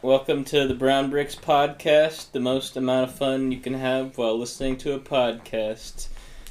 Welcome to the Brown Bricks Podcast, the most amount of fun you can have while listening to a podcast.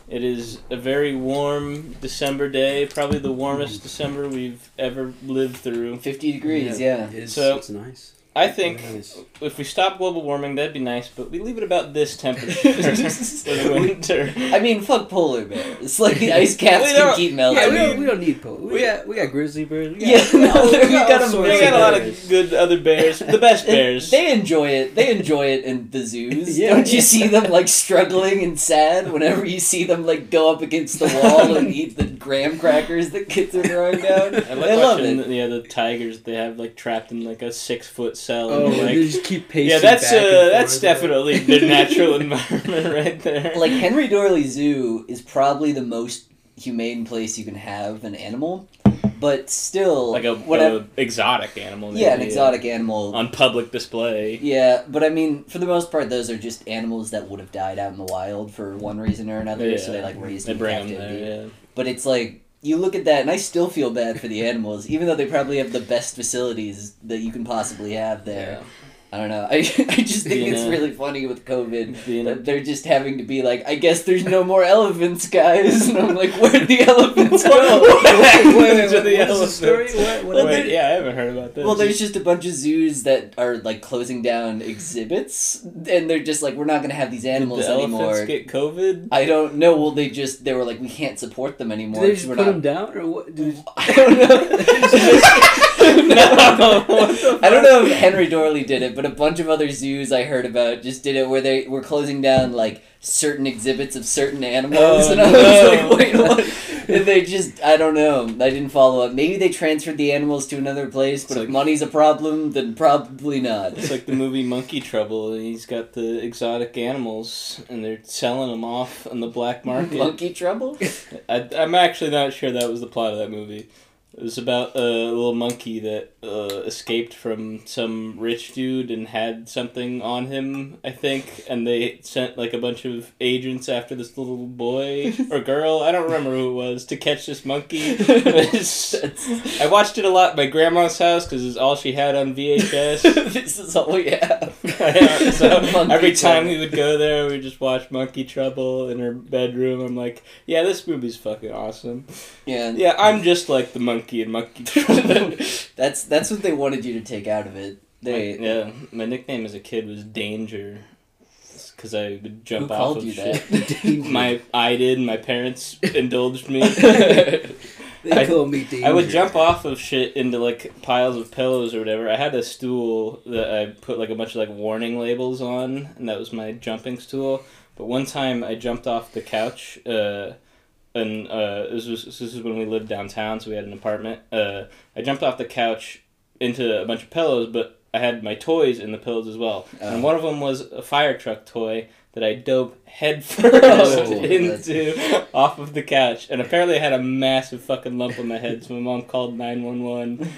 It is a very warm December day, probably the warmest December we've ever lived through. 50 degrees, yeah. It's, So- it's nice. I think Nice. if we stop global warming, that'd be nice, but we leave it about this temperature for winter. I mean, fuck polar bears. Like, the ice caps We can don't- keep Yeah, melting. we, don't, we don't need polar. We got we got grizzly bears. We got, Yeah, no, all- we got all sorts We They got a lot of good other bears. The best bears. They enjoy it. They enjoy it in the zoos. Yeah, Don't you yeah. see them like struggling and sad whenever you see them like go up against the wall and eat the graham crackers that kids are throwing down? I like they love watching it. the, yeah, the tigers they have like trapped in like a six foot cell. Oh, and, they just keep pacing. yeah, that's back and uh, that's forth. definitely their natural environment right there. Like Henry Doorly Zoo is probably the most humane place you can have an animal, but still, like a, whatever. a exotic animal. yeah, an maybe, exotic animal. on public display. Yeah, but I mean, for the most part, those are just animals that would have died out in the wild for one reason or another. So they like raised they in bring captivity. them there. Yeah. But it's like you look at that, and I still feel bad for the animals, even though they probably have the best facilities that you can possibly have there. I don't know. I, I just think Being it's a- really funny with COVID Being a- that they're just having to be like, I guess there's no more elephants, guys. And I'm like, where'd the elephants go? What Wait, happened to the what's the elephants? What- what- Wait, yeah, I haven't heard about this. Well, there's just a bunch of zoos that are like closing down exhibits, and they're just like, we're not gonna have these Did animals anymore. elephants anymore. get COVID? I don't know. Well, they just they were like, we can't support them Did anymore. they 'cause just put not- them down, or what? Did I don't know. No, I don't know if Henry Doorly did it, but a bunch of other zoos I heard about just did it where they were closing down like certain exhibits of certain animals, Oh, and I no. was like, wait, what? And they just, I don't know. I didn't follow up. Maybe they transferred the animals to another place, but It's if like- money's a problem, then probably not. It's like the movie Monkey Trouble. and He's got the exotic animals, and they're selling them off on the black market. Monkey trouble? I, I'm actually not sure that was the plot of that movie. It was about a little monkey that uh, escaped from some rich dude and had something on him, I think, and they sent like a bunch of agents after this little boy or girl, I don't remember who it was, to catch this monkey. I watched it a lot at my grandma's house because it's all she had on VHS. this is all we have. Yeah, so every time trouble. we would go there, we would just watch Monkey Trouble in her bedroom. I'm like, yeah, this movie's fucking awesome. Yeah, Yeah, I'm just like the monkey in Monkey Trouble. that's that's what they wanted you to take out of it. They yeah, my nickname as a kid was Danger, because I would who jump off called of you shit. that? My I did. My parents indulged me. They I- call me danger. I would jump off of shit into like piles of pillows or whatever. I had a stool that I put like a bunch of like warning labels on, and that was my jumping stool. But one time I jumped off the couch, uh, and uh, this was this is when we lived downtown, so we had an apartment. Uh, I jumped off the couch into a bunch of pillows, but I had my toys in the pillows as well. Oh. And one of them was a fire truck toy that I dove head first Oh, into off of the couch, and apparently I had a massive fucking lump on my head. So my mom called nine one one.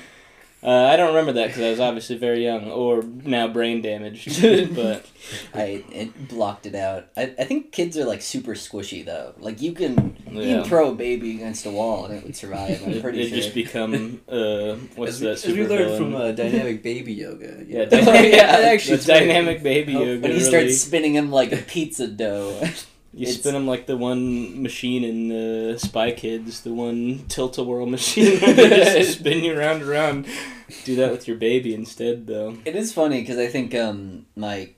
I don't remember that because I was obviously very young or now brain damaged. but I it blocked it out. I, I think kids are like super squishy though. Like you can you can throw a baby against a wall and it would survive. I'm pretty it sure. just become uh, what's As, that? as we learned villain? from uh, dynamic baby yoga. yeah, Oh, dynamic, yeah, actually, it's dynamic baby Oh, yoga. when he really, starts spinning him like a pizza dough. You it's- spin them like the one machine in uh, Spy Kids, the one tilt a whirl machine. they just spin you around and round. Do that with your baby instead, though. it is funny because I think um my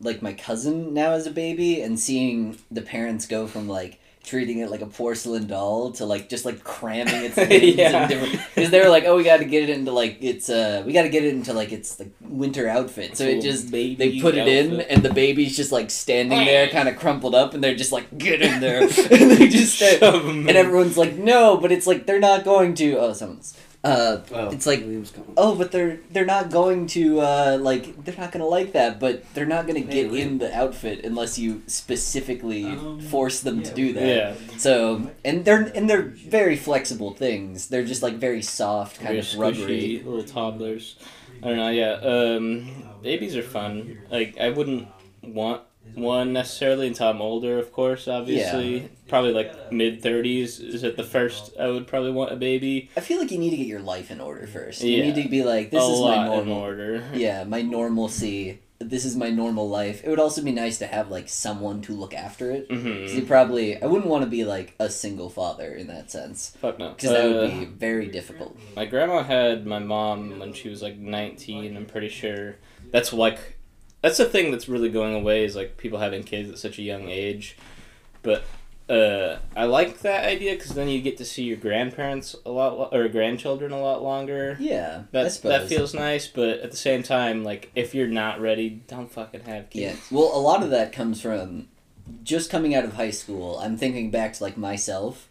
like my cousin now has a baby and seeing the parents go from like treating it like a porcelain doll to like just like cramming its limbs Yeah. in different because they were like oh we got to get it into like it's uh we got to get it into like its like winter outfit. So it just they put it in and the baby's just like standing there kind of crumpled up and they're just like get in there. And they just stand, Shove 'em and everyone's like no but it's like they're not going to. Oh someone's uh Oh, It's like- William's coming. oh but they're they're not going to uh like they're not gonna like that but they're not gonna Hey, get wait. in the outfit unless you specifically Um, force them to do that Yeah. so and they're and they're very flexible things they're just like very soft kind Very of rubbery squishy little toddlers. I don't know. Yeah, um, babies are fun. Like I wouldn't want one necessarily until I'm older, of course. Obviously, probably like mid thirties is at the first. I would probably want a baby. I feel like you need to get your life in order first. You Yeah. need to be like, this a is lot my in normal. order. Yeah, my normalcy. This is my normal life. It would also be nice to have like someone to look after it. 'Cause hmm you probably, I wouldn't want to be like a single father in that sense, Fuck no. because that Uh, would be very difficult. My grandma had my mom when she was like 19. I'm pretty sure that's like that's the thing that's really going away is like people having kids at such a young age. But uh, I like that idea because then you get to see your grandparents a lot lo- or grandchildren a lot longer. Yeah, That that feels nice, but at the same time, like if you're not ready, don't fucking have kids. Yeah. kids. Well, a lot of that comes from just coming out of high school. I'm thinking back to like myself,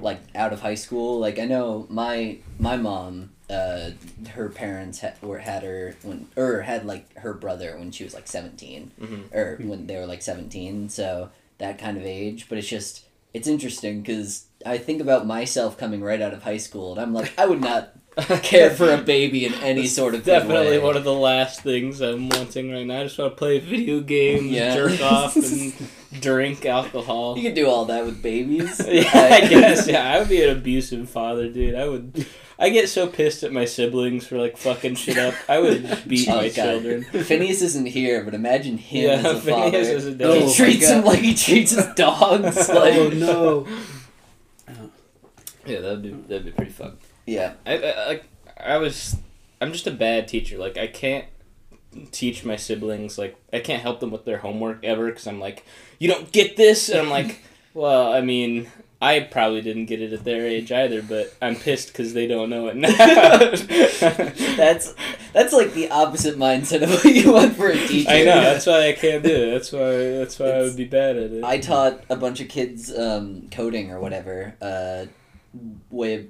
like out of high school. Like I know my my mom, uh, her parents had were had her when or had like her brother when she was like 17 Mhm. or when they were like 17. So that kind of age. But it's just it's interesting because I think about myself coming right out of high school, and I'm like I would not care for a baby in any That's sort of definitely one of the last things I'm wanting right now. I just want to play video games, Yeah. jerk off, and drink alcohol. You can do all that with babies. yeah, I guess. Yeah, I would be an abusive father, dude. I would. I get so pissed at my siblings for like fucking shit up. I would beat Oh, my God. children. Phineas isn't here, but imagine him Yeah, as a father. Phineas as a dad. Oh he my treats him like he treats his dogs. Oh, like, oh no. Yeah, that'd be that'd be pretty fun. yeah, I, I like I was I'm just a bad teacher. Like I can't teach my siblings like I can't help them with their homework ever cuz I'm like you don't get this and I'm like well, I mean I probably didn't get it at their age either, but I'm pissed cuz they don't know it now. that's that's like the opposite mindset of what you want for a teacher. I know, that's why I can't do it. That's why that's why I would be bad at it. I taught a bunch of kids um, coding or whatever, uh, with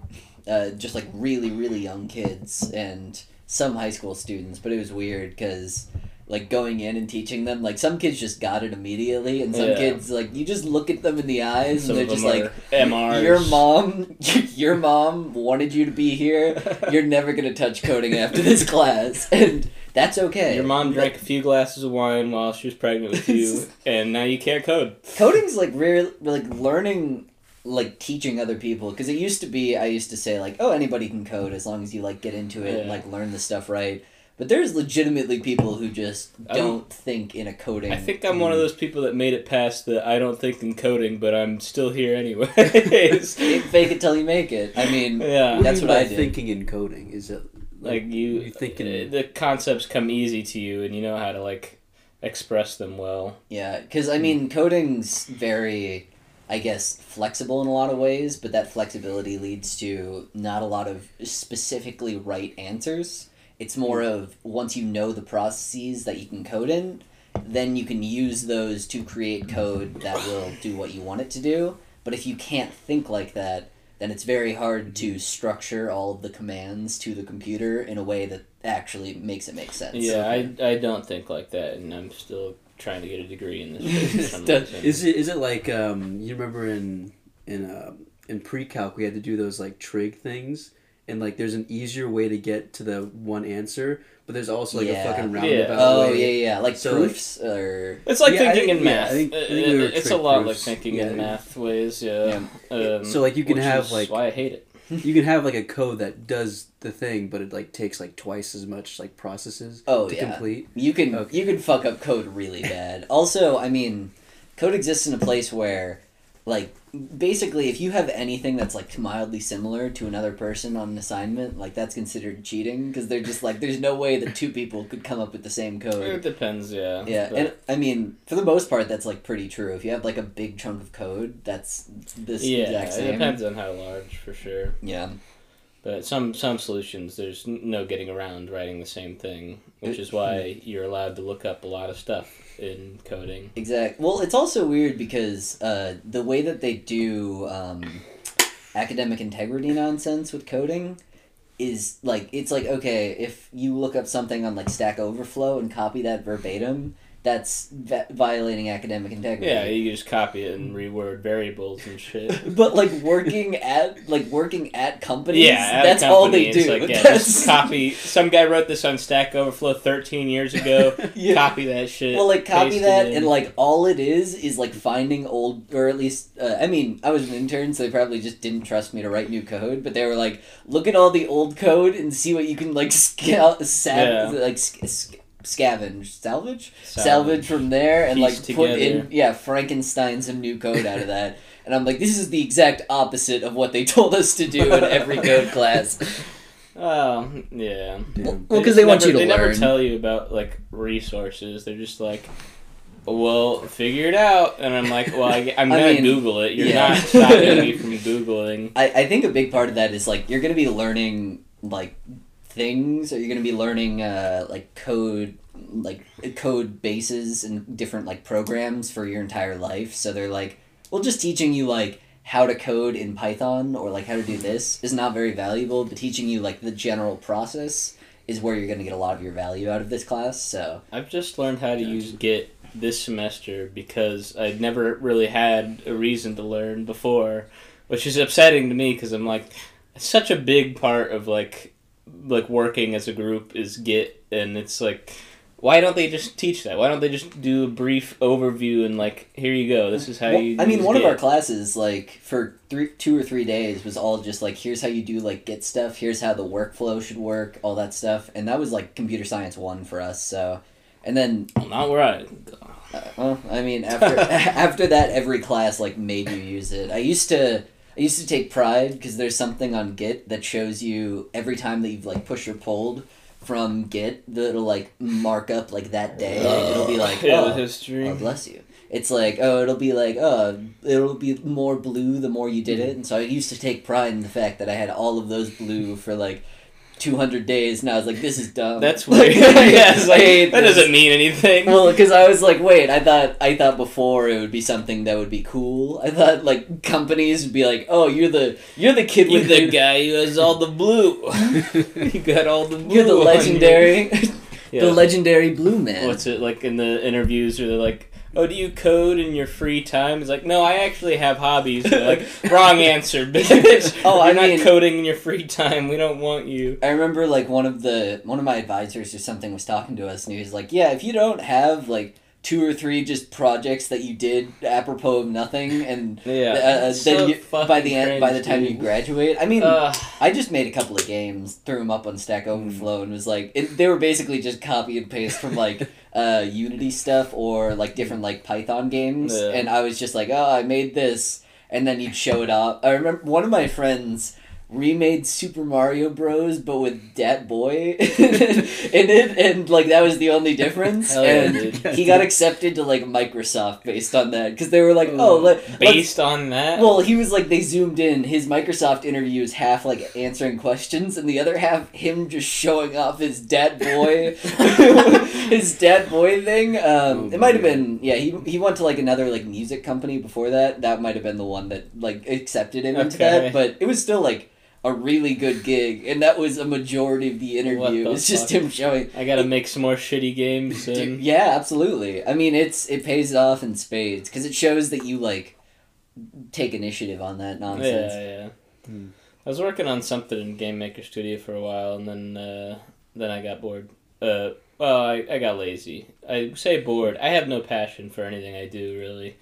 uh, just like really really young kids and some high school students, but it was weird because like going in and teaching them like some kids just got it immediately and some Yeah. kids like you just look at them in the eyes Some and they're just like MRs. your mom your mom wanted you to be here you're never gonna touch coding after this class and that's okay Your mom drank a few glasses of wine while she was pregnant with you, and now you can't code. coding's like really like learning like teaching other people because it used to be i used to say like oh anybody can code as long as you like get into it and like learn the stuff right but there's legitimately people who just I'm- don't think in a coding I think I'm one of those people that made it past the I don't think in coding, but I'm still here anyway. fake it till you make it i mean yeah, What That's what I by did. thinking in coding? Is it like you, you thinking uh, the concepts come easy to you, and you know how to like express them well. Yeah, because I mean, coding's very, I guess, flexible in a lot of ways, but that flexibility leads to not a lot of specifically right answers. It's more of once you know the processes that you can code in, then you can use those to create code that will do what you want it to do. But if you can't think like that, then it's very hard to structure all of the commands to the computer in a way that actually makes it make sense. Yeah, I, I don't think like that, and I'm still trying to get a degree in this. shit for some reason. Is it is it like um you remember in in uh, in pre-calc we had to do those like trig things and like there's an easier way to get to the one answer but there's also like Yeah. a fucking Yeah. roundabout Oh way. yeah, yeah, yeah. like So, like- proofs or It's like Yeah, thinking think- in yeah, math. I think- I Uh, think we it's a lot proofs. like thinking Yeah. in math ways. Yeah. Um, So, like, you can which have, is like- why I hate it. you can have like a code that does the thing but it like takes like twice as much like processes Oh, to yeah. complete You can Okay. you can fuck up code really bad. also, I mean, code exists in a place where, like, basically, if you have anything that's like mildly similar to another person on an assignment, like that's considered cheating because they're just like, there's no way that two people could come up with the same code. It depends, yeah. Yeah, but- and I mean, for the most part, that's like pretty true. If you have like a big chunk of code, that's this yeah, it depends on how large, for sure. Yeah, But some some solutions, there's no getting around writing the same thing, which is why you're allowed to look up a lot of stuff in coding. Exact. Well, it's also weird because uh, the way that they do um, academic integrity nonsense with coding is like it's like okay if you look up something on like Stack Overflow and copy that verbatim, that's va- violating academic integrity. Yeah, you just copy it and reword variables and shit. But like working at like working at companies, Yeah, at that's all they do. Like, yeah, just copy. Some guy wrote this on Stack Overflow 13 years ago. Yeah. Copy that shit. Well, like copy that, and like all it is is like finding old, or at least uh, I mean, I was an intern, so they probably just didn't trust me to write new code. But they were like, look at all the old code and see what you can like scout, sav- Yeah. like sc- sc- scavenge, salvage, salvage, Salvage. from there, and Piece like put in yeah Frankenstein some new code out of that. And I'm like, this is the exact opposite of what they told us to do in every code class. Oh, yeah. Well, because just they want never- you to They never tell you about like resources. They're just like, well, figure it out. And I'm like, well, I, am gonna mean, Google it. You're yeah. not stopping me from googling. I, I think a big part of that is like you're gonna be learning like things? Are you're gonna be learning uh, like code like code bases and different like programs for your entire life? So they're like well just teaching you like how to code in python or like how to do this is not very valuable but teaching you like the general process is where you're gonna get a lot of your value out of this class so. I've just learned how to use Git this semester because I'd never really had a reason to learn before, which is upsetting to me because I'm like, it's such a big part of like, like working as a group is Git, and it's like, why don't they just teach that? Why don't they just do a brief overview and like, here you go, this is how Well, you. I mean, one of our classes, like for three, two or three days, was all just like, here's how you do like Git stuff. Here's how the workflow should work, all that stuff, and that was like computer science one for us. So, and then, Well, not where I. uh, well, I mean, after after that, every class like made you use it. I used to. I used to take pride because there's something on Git that shows you every time that you've like pushed or pulled from Git that'll like mark up like that day. Like, it'll be like, yeah, oh, history. Oh, bless you. It's like, oh, it'll be like, oh, it'll be more blue the more you did it. And so I used to take pride in the fact that I had all of those blue for like 200 days. And I was like, this is dumb. That's weird. yeah, like, hate that this. doesn't mean anything. Well, because I was like, wait, I thought I thought before it would be something that would be cool. I thought like companies would be like, oh, you're the you're the kid You're with the the guy who has all the blue. you got all the blue. you're the legendary the legendary blue man. What's it like in the interviews where they're like, "Oh, do you code in your free time?" It's like, "No, I actually have hobbies." Like, wrong answer, bitch. Oh, I You're not coding in your free time. We don't want you. I remember like one of the one of my advisors or something was talking to us and he was like, "Yeah, if you don't have like two or three just projects that you did apropos of nothing and Yeah. uh, It's then so you, by the end by the cringe, time you graduate, I mean, Ugh. I just made a couple of games, threw them up on Stack Overflow, and was like, it, they were basically just copy and paste from like uh, Unity stuff or like different like Python games, Yeah. and I was just like, oh, I made this, and then you'd show it up. I remember one of my friends remade Super Mario Bros. but with Dat Boi in it, and like that was the only difference. Yeah, and dude. he got accepted to like Microsoft based on that because they were like, oh, let, let's Based on that. well, he was like they zoomed in. His Microsoft interview is half like answering questions, and the other half him just showing off his Dat Boi, his Dat Boi thing. Um, Oh, it might have been yeah. He he went to like another like music company before that. That might have been the one that like accepted him into that. But it was still like a really good gig, and that was a majority of the interview. the It's just fuck? him showing. I gotta make some more shitty games. Dude, And... yeah, absolutely. I mean, it's it pays off in spades because it shows that you like take initiative on that nonsense. Yeah, yeah. Hmm. I was working on something in Game Maker Studio for a while, and then uh, then I got bored. Uh, well, I, I got lazy. I say bored. I have no passion for anything I do really,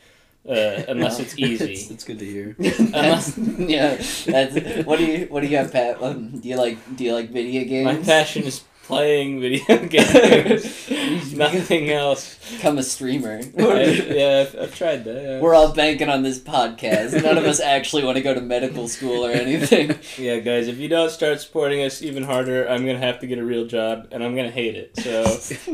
uh, unless No. it's easy. it's, it's good to hear. that's, yeah, that's what do you what do you have, Pat? Um, do you like do you like video games? My passion is playing video games. Nothing else. Become a streamer. I, yeah, I've, I've tried that. yeah. We're all banking on this podcast. None of us actually want to go to medical school or anything. Yeah, guys, if you don't start supporting us even harder, I'm gonna have to get a real job, and I'm gonna hate it. So,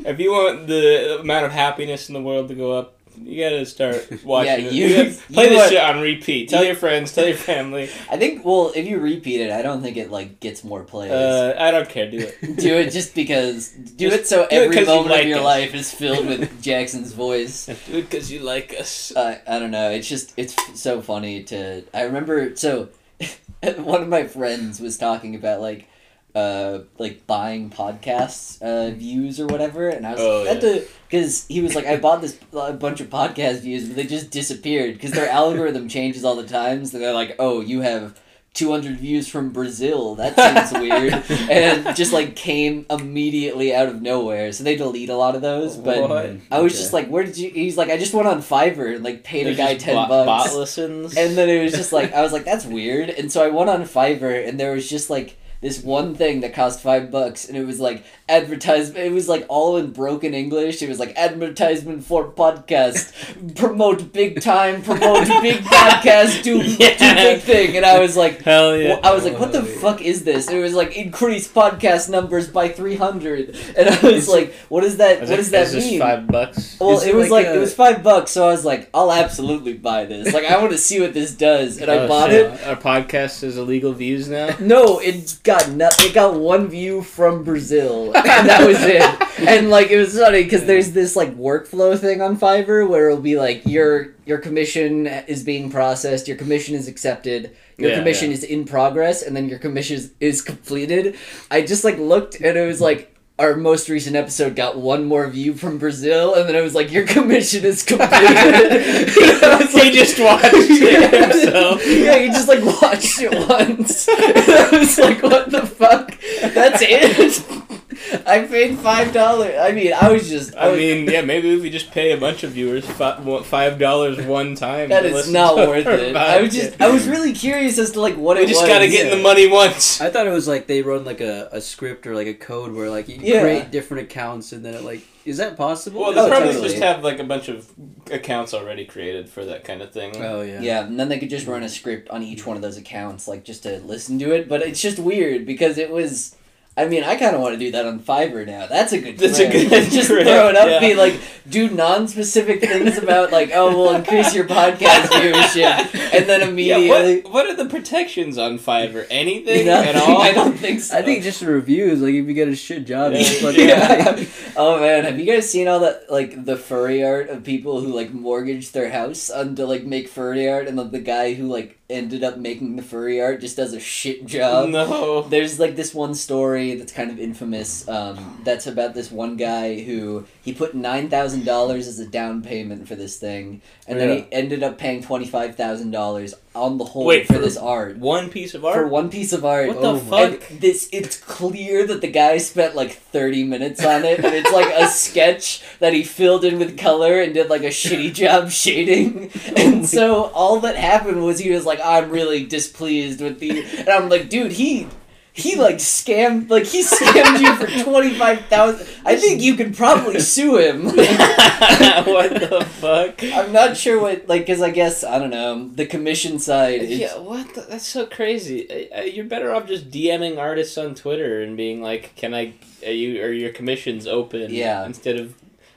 if you want the amount of happiness in the world to go up, you gotta start watching. Yeah, it. you- play you this shit on repeat. Tell you- your friends, tell your family. I think well, if you repeat it, I don't think it like gets more plays. Uh, I don't care. Do it. do it just because. Do Just it so do it every 'cause you moment like of your us. life is filled with Jackson's voice. Do it because you like us. Uh, I don't know. It's just it's so funny to. I remember so one of my friends was talking about like uh, like buying podcasts uh, views or whatever, and I was Oh, like, yeah. because he was like, I bought this a bunch of podcast views, but they just disappeared because their algorithm changes all the time. So they're like, oh, you have. 200 views from Brazil. That seems weird. And just like came immediately out of nowhere. So they delete a lot of those. But What? I was Okay. just like, where did you? He's like, I just went on Fiverr and like paid There's a guy 10 bot, bucks. Bot listens. And then it was just like I was like, that's weird. And so I went on Fiverr, and there was just like this one thing that cost five bucks, and it was like advertisement. It was like all in broken English. It was like advertisement for podcast, promote big time, promote big podcast, do, do big thing. And I was like. Hell yeah. I was like, "What the fuck is this?" It was like increase podcast numbers by three hundred, and I was like, "What does that? Is what does that is this mean?" five bucks. Well, Is it was like like, a- it was five bucks, so I was like, I'll absolutely buy this. Like, I want to see what this does, and I Oh, bought shit. it. Our podcast is illegal views now. No, it got no- It got one view from Brazil, and that was it. And like, it was funny because there's this like workflow thing on Fiverr where it'll be like your your commission is being processed, your commission is accepted, your Yeah, commission yeah. is in progress, and then your commission is, is completed. I just like looked, and it was like. Our most recent episode got one more view from Brazil, and then I was like, "Your commission is completed." I was He just watched it himself. yeah, you just like watched it once. I was like, what the fuck? That's it? I paid five dollars. I mean, I was just. I was- mean, yeah, maybe if we just pay a bunch of viewers five dollars one time. that to is listen not worth it. I was just. I was really curious as to like what We it We just was. gotta get in yeah. the money once. I thought it was like they run like a, a script or like a code where like you Yeah. create different accounts and then it like is that possible? Well, Oh, they probably totally. just have like a bunch of accounts already created for that kind of thing. oh yeah. Yeah, and then they could just run a script on each one of those accounts, like just to listen to it. But it's just weird because it was. I mean, I kind of want to do that on Fiverr now. That's a good. That's a plan. good just trick, throw it up, yeah. be like, do non-specific things about like, oh, we'll increase your podcast viewership, and then Yeah, immediately. what, what are the protections on Fiverr? Anything Nothing. at all? I don't think so. I think just reviews like if you get a shit job, you just Yeah. Yeah. oh man, have you guys seen all that like the furry art of people who like mortgage their house on to like make furry art, and like the guy who like ended up making the furry art just does a shit job. no. There's like this one story that's kind of infamous. Um, that's about this one guy who he put nine thousand dollars as a down payment for this thing, and then he ended up paying twenty five thousand dollars on the whole Wait, for, for- this art. One piece of art? For one piece of art, What Oh the my- fuck? and this it's clear that the guy spent like 30 minutes on it and it's like a sketch that he filled in with color and did like a shitty job shading and so all that happened was he was like i'm really displeased with the and i'm like dude he he like scammed like he scammed you for 25000 i think you could probably sue him what the fuck? i'm not sure what like because i guess i don't know the commission side is Yeah, what? The, that's so crazy. You're better off just DMing artists on Twitter and being like, "Can I? Are you? Are your commissions open?" Yeah. Instead of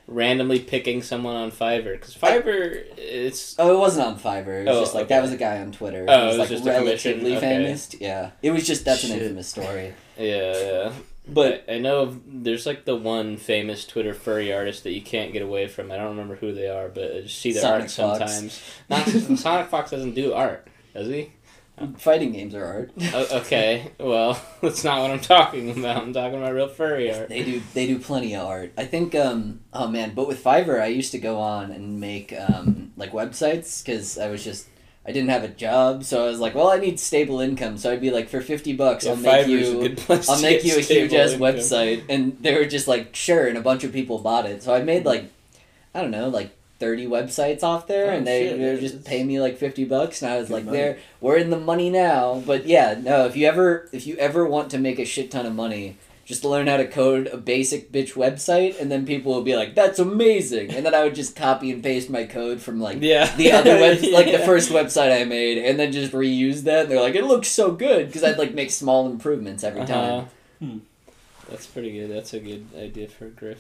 randomly picking someone on Fiverr, because Fiverr, it's Oh, it wasn't on Fiverr. It was Oh, just like okay. that was a guy on Twitter. Oh, he was it was like just a relatively okay. famous. Yeah, it was just that's an Shit. infamous story. yeah, yeah. But I, I know there's like the one famous Twitter furry artist that you can't get away from. I don't remember who they are, but I just see their Sonic art Fox. sometimes. Not Sonic Fox doesn't do art, does he? Fighting games are art. O- okay, well, that's not what I'm talking about. I'm talking about real furry art. They do they do plenty of art. I think um oh man, but with Fiverr I used to go on and make um like websites cuz I was just I didn't have a job, so I was like, well, I need stable income. So I'd be like, for fifty bucks, Yeah, I'll make you, I'll make you a huge ass website, and they were just like, sure, and a bunch of people bought it. So I made like, I don't know, like thirty websites off there, Oh, and they, shit, they yeah, just paying me like fifty bucks, and I was like, money. there, we're in the money now. But yeah, no, if you ever, if you ever want to make a shit ton of money. Just learn how to code a basic bitch website, and then people will be like, "That's amazing!" And then I would just copy and paste my code from like Yeah. the other web, like the first website I made, and then just reuse that. And they're like, it looks so good because I'd like make small improvements every Uh-huh. time. Hmm. That's pretty good. That's a good idea for a grift.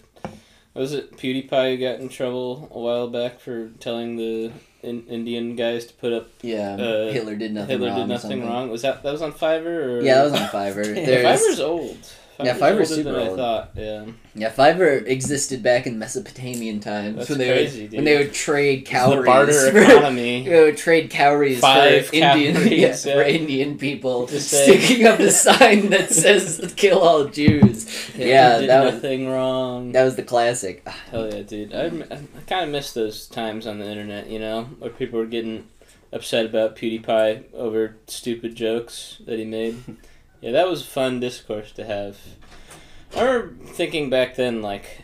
Was it PewDiePie who got in trouble a while back for telling the in- Indian guys to put up Yeah, Uh, Hitler did nothing Hitler wrong. did nothing wung? Was that that was on Fiverr or Yeah, that was on Fiverr. There's, Fiverr's old. Yeah, Fiverr's Fiverr's super than I old. thought. Yeah. Yeah, Fiverr existed back in Mesopotamian times That's when they crazy, would dude. when they would trade cowries. the barter for- economy. they would trade cowries Five for Indian cowries, yeah, yeah. for Indian people, sticking up a sign that says "Kill all Jews." Yeah, did that was nothing wrong. that was the classic. Ah, Hell yeah, dude. I, I kind of miss those times on the internet, you know, where people were getting upset about PewDiePie over stupid jokes that he made. yeah, that was fun discourse to have. I remember thinking back then, like,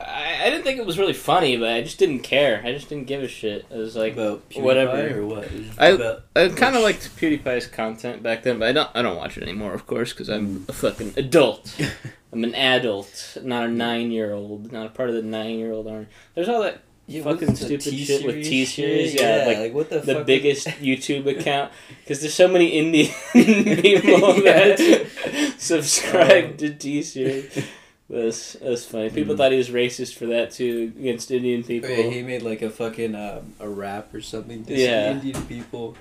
I, I didn't think it was really funny, but I just didn't care. I just didn't give a shit. It was like, about PewDiePie whatever. or what? I- I kind of liked PewDiePie's content back then, but I don't. I don't watch it anymore, of course, because I'm mm. a fucking adult. I'm an adult, not a nine-year-old, not a part of the nine-year-old army. There's all that Yeah, fucking stupid shit with T-Series T-Series, shit? yeah, like, what the, the biggest YouTube account because there's so many Indian people Yeah. that subscribe Oh. to T Series. That's that's funny. People Mm. thought he was racist for that too against Indian people. Wait, he made like a fucking um, a rap or something to Yeah. Indian people.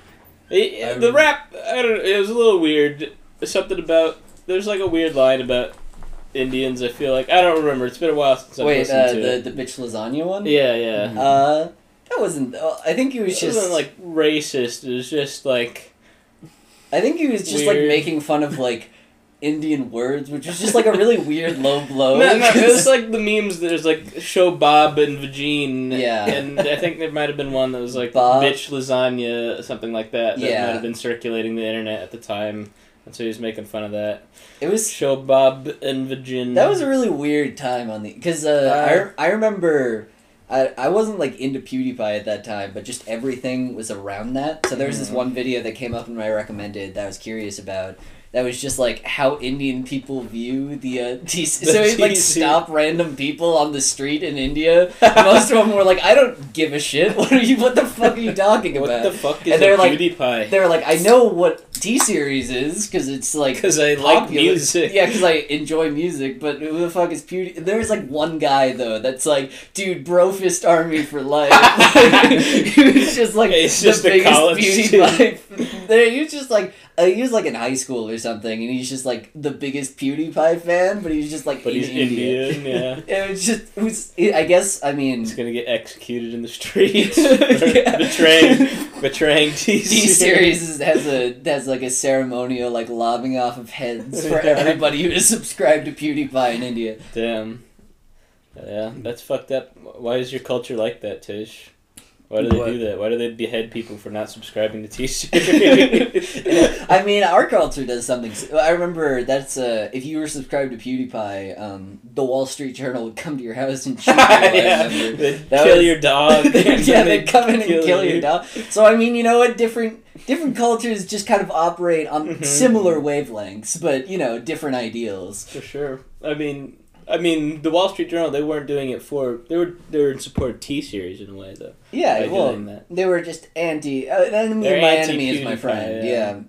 He- I the rap, I don't. Know, It was a little weird. Something about there's like a weird line about Indians. I feel like I don't remember. It's been a while since I've Wait, listened uh, to the it. the bitch lasagna one. Yeah, yeah. Mhm. Uh, that wasn't. Uh, I think he was It just wasn't like racist. It was just like I think he was just like Weird. making fun of like Indian words, which was just like a really weird low blow. no, no, it 'cause- was like the memes. There's like show Bob and Vagine. Yeah. and I think there might have been one that was like Bob- bitch lasagna, something like that. That Yeah. might have been circulating the internet at the time, and so he was making fun of that. it was Show Bob and Vagine. that was a really weird time on the because uh, I I remember. I, I wasn't like into PewDiePie at that time, but just everything was around that. So there was this Mhm. one video that came up in my recommended that I was curious about. That was just like how Indian people view the uh, T- so he'd like stop random people on the street in India. Most of them were like, "I don't give a shit. What are you? What the fuck are you talking about? What the fuck is And they're like- PewDiePie? They're like, "I know what T series is because it's like Because I like popular. music. Yeah, because I enjoy music, but who the fuck is Pewdie? There's like one guy though that's like, dude, bro fist army for life. he was just like He's the just a biggest PewDiePie. he was just like uh, he was like in high school or something, and he's just like the biggest PewDiePie fan, but he's just like But in he's India. Indian, yeah. It was just, it was, I guess, I mean, He's gonna get executed in the streets Yeah. betraying betraying T series has a has like a ceremonial like lobbing off of heads for everybody who is subscribed to PewDiePie in India. Damn. Yeah, that's fucked up. Why is your culture like that, Tish? Why do they What? do that? Why do they behead people for not subscribing to T-shirt? I mean, our culture does something. I remember that's uh, if you were subscribed to PewDiePie, um, the Wall Street Journal would come to your house and shoot you. Yeah, they'd That kill was- your dog. yeah, they'd come in and kill, you. your dog. So I mean, you know what? Different different cultures just kind of operate on Mhm. similar wavelengths, but you know, different ideals. For sure. I mean, I mean, the Wall Street Journal. They weren't doing it for. They were. They were in support of T series in a way, though. Yeah, well, they were just anti. Uh, enemy They're my enemy is my friend. yeah. yeah.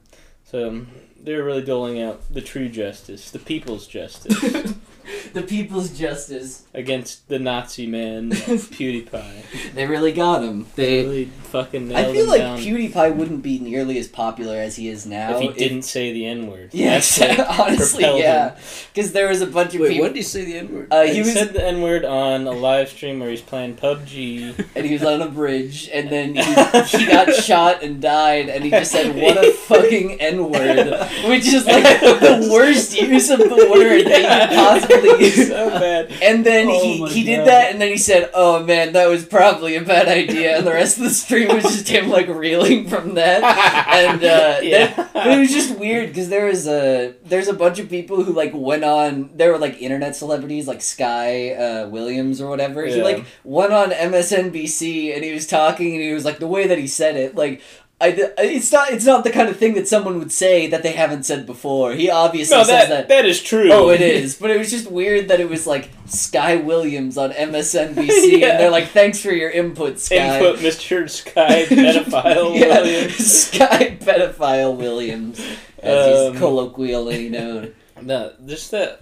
So um, they were really doling out the true justice, the people's justice, the people's justice. against the Nazi man PewDiePie. They really got him. They. Really fucking nailed I feel him like down. PewDiePie wouldn't be nearly as popular as he is now if he didn't say the N word. Yeah, honestly, yeah. Because there was a bunch of Wait, people, when did he say the N word? Uh, he, he was, said the N word on a live stream where he's playing PUBG. and he was on a bridge, and then he, he got shot and died, and he just said, "What a fucking N word," which is like the worst use of the word that you could possibly so bad. And then Oh he, he did that, and then he said, "Oh man, that was probably a bad idea." And the rest of the stream was just him like reeling from that. And uh, Yeah. that- but it was just weird because there was a there's a bunch of people who like went on. There were like internet celebrities like Sky uh, Williams or whatever. He Yeah. like went on MSNBC and he was talking and he was like the way that he said it like. I, it's not it's not the kind of thing that someone would say that they haven't said before. He obviously No, says that, that that is true. Oh, it is. But it was just weird that it was like Sky Williams on MSNBC, Yeah. and they're like, "Thanks for your input, Sky." Input Mr. Sky pedophile yeah, Williams. Sky pedophile Williams, as Um, he's colloquially known. No, just that.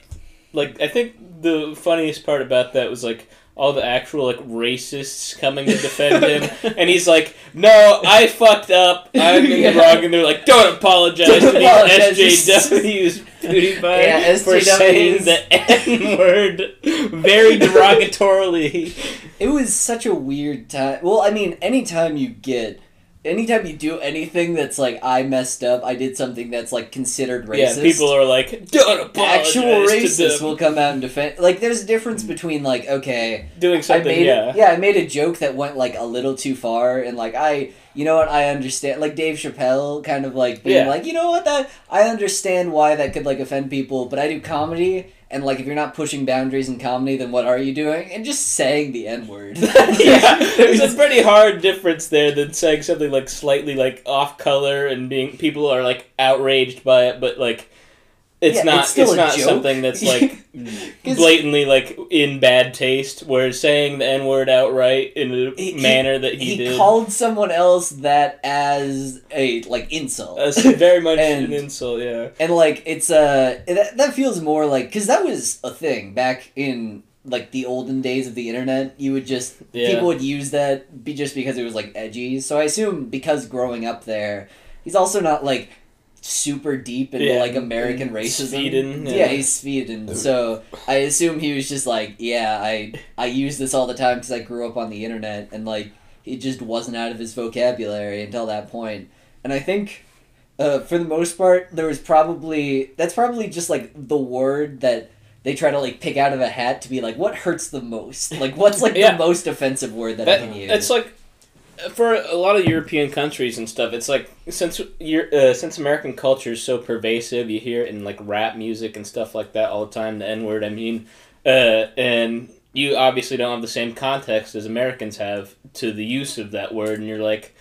Like, I think the funniest part about that was like all the actual like racists coming to defend him, and he's like, "No, I fucked up. I'm in Yeah. the wrong." And they're like, "Don't apologize Don't to these apologize. SJWs, PewDiePie, Yeah, for saying the N word very derogatorily." It was such a weird time. Well, I mean, anytime you get, anytime you do anything that's like, I messed up, I did something that's like considered racist. Yeah, people are like, "Don't apologize." actual racists will come out and defend. Like, there's a difference mm. between like, okay, doing I something. made yeah. yeah, I made a joke that went like a little too far, and like I, you know what, I understand. Like Dave Chappelle, kind of like being Yeah. like, you know what, that I understand why that could like offend people, but I do comedy. And like, if you're not pushing boundaries in comedy, then what are you doing? And just saying the n word. yeah, there's a pretty hard difference there than saying something like slightly like off color and being people are like outraged by it, but like it's Yeah, not it's a not joke. something that's like blatantly like in bad taste. Where saying the n word outright in a He- manner that he, he did, called someone else that as a like insult that's very much And- an insult. Yeah, and like it's uh that, that feels more like because that was a thing back in like the olden days of the internet you would just Yeah. people would use that be just because it was like edgy so i assume because growing up there he's also not like super deep into Yeah, like american racism Sweden, yeah. yeah. he's sweden so i assume he was just like yeah i i use this all the time because i grew up on the internet and like it just wasn't out of his vocabulary until that point. point and i think uh, for the most part, there was probably that's probably just like the word that they try to like pick out of a hat to be like what hurts the most, like what's like Yeah. the most offensive word that, that, I can use. it's like for a lot of European countries and stuff. It's like since uh, since American culture is so pervasive, you hear it in like rap music and stuff like that all the time. The N word. I mean, uh, and you obviously don't have the same context as Americans have to the use of that word, and you're like.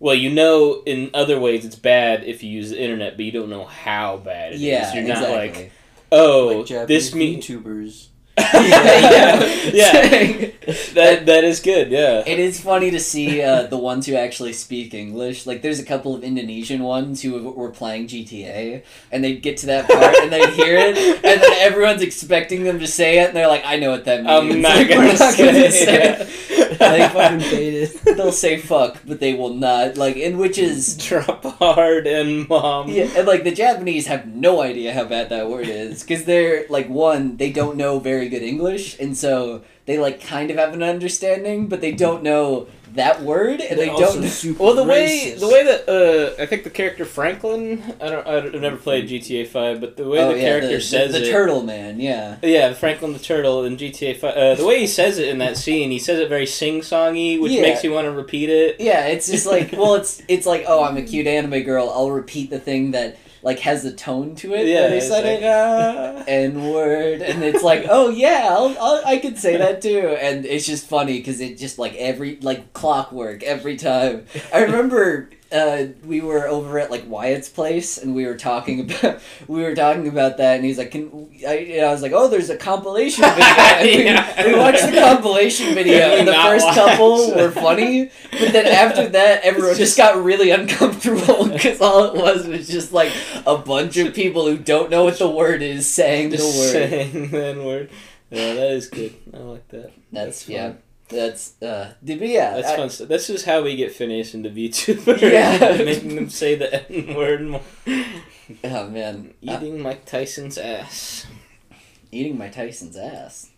Well, you know, in other ways it's bad if you use the internet, but you don't know how bad it is. yeah, You're not exactly. like, oh, like this means YouTubers. Yeah, yeah. That that is good. Yeah. It is funny to see uh, the ones who actually speak English. Like, there's a couple of Indonesian ones who were playing GTA, and they'd get to that part and they'd hear it, and then everyone's expecting them to say it, and they're like, "I know what that means." I'm not Like, gonna not say gonna say it. They fucking baited. they'll say "fuck," but they will not. Like, and which is Drop hard and mom. Yeah, and like the Japanese have no idea how bad that word is because they're like one, they don't know very good English, and so they like kind of have an understanding, but they don't know that word, and They're they don't. know- super Well, the way racist. the way that uh, I think the character Franklin, I don't, I've never played GTA Five, but the way oh the yeah, character the, the, the it, turtle man, yeah. yeah, Franklin the turtle in GTA Five, uh, the way he says it in that scene, he says it very sing songy, which Yeah. makes you want to repeat it. Yeah, it's just like well, it's it's like oh, I'm a cute anime girl. I'll repeat the thing that like has a tone to it. Yeah, they said like, it. ah. N word, and it's like, oh yeah, I'll, I'll, I could say that too, and it's just funny because it just like every like clockwork every time. I remember uh, we were over at like Wyatt's place, and we were talking about we were talking about that, and he's like, "Can I?" And I was like, "Oh, there's a compilation video." And we, Yeah. we watched the compilation video, and the first watch couple were funny, but then after that, everyone just just- got really uncomfortable because all it was was just like a bunch of people who don't know what the word is saying the word. saying the word. Yeah, that is good. I like that. That's, fun. yeah. That's uh. But yeah, That's I- fun stuff. This is how we get Phineas into VTuber. Yeah. making them say the N word more. Oh man, Uh, Eating Mike Tyson's ass. eating my Tyson's ass.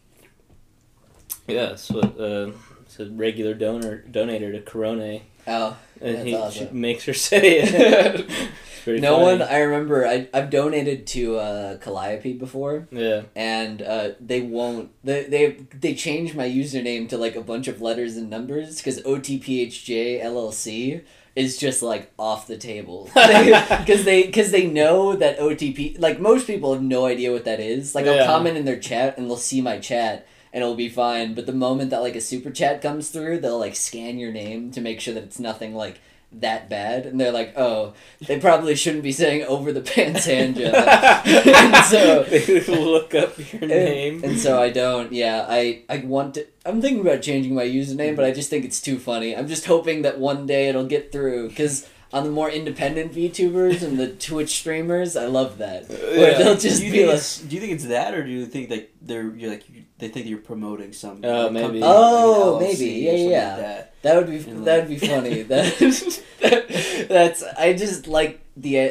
Yeah, that's what uh, it's a regular donor donator to Corona, Oh, and That's he awesome. makes her say it. Pretty no funny. one. I remember. I I've donated to uh, Calliope before, Yeah, and uh, they won't. They they they changed my username to like a bunch of letters and numbers because OTPHJ LLC is just like off the table because they because they know that OTP like most people have no idea what that is. Like I'll comment in their chat and they'll see my chat and it'll be fine. But the moment that like a super chat comes through, they'll like scan your name to make sure that it's nothing like that bad, and they're like, oh, they probably shouldn't be saying over the pants hand job. and so they look up your and, name. and so I don't. Yeah, I I want to. I'm thinking about changing my username, but I just think it's too funny. I'm just hoping that one day it'll get through because on the more independent VTubers and the Twitch streamers, I love that. Where Yeah. they'll just do you be think like, it's, do you think it's that, or do you think that they're you're like they think you're promoting some? Oh, like, maybe. company, Oh, like an maybe. or Yeah, yeah. Like that. that would be And, that would be funny. That, that that's I just like the uh,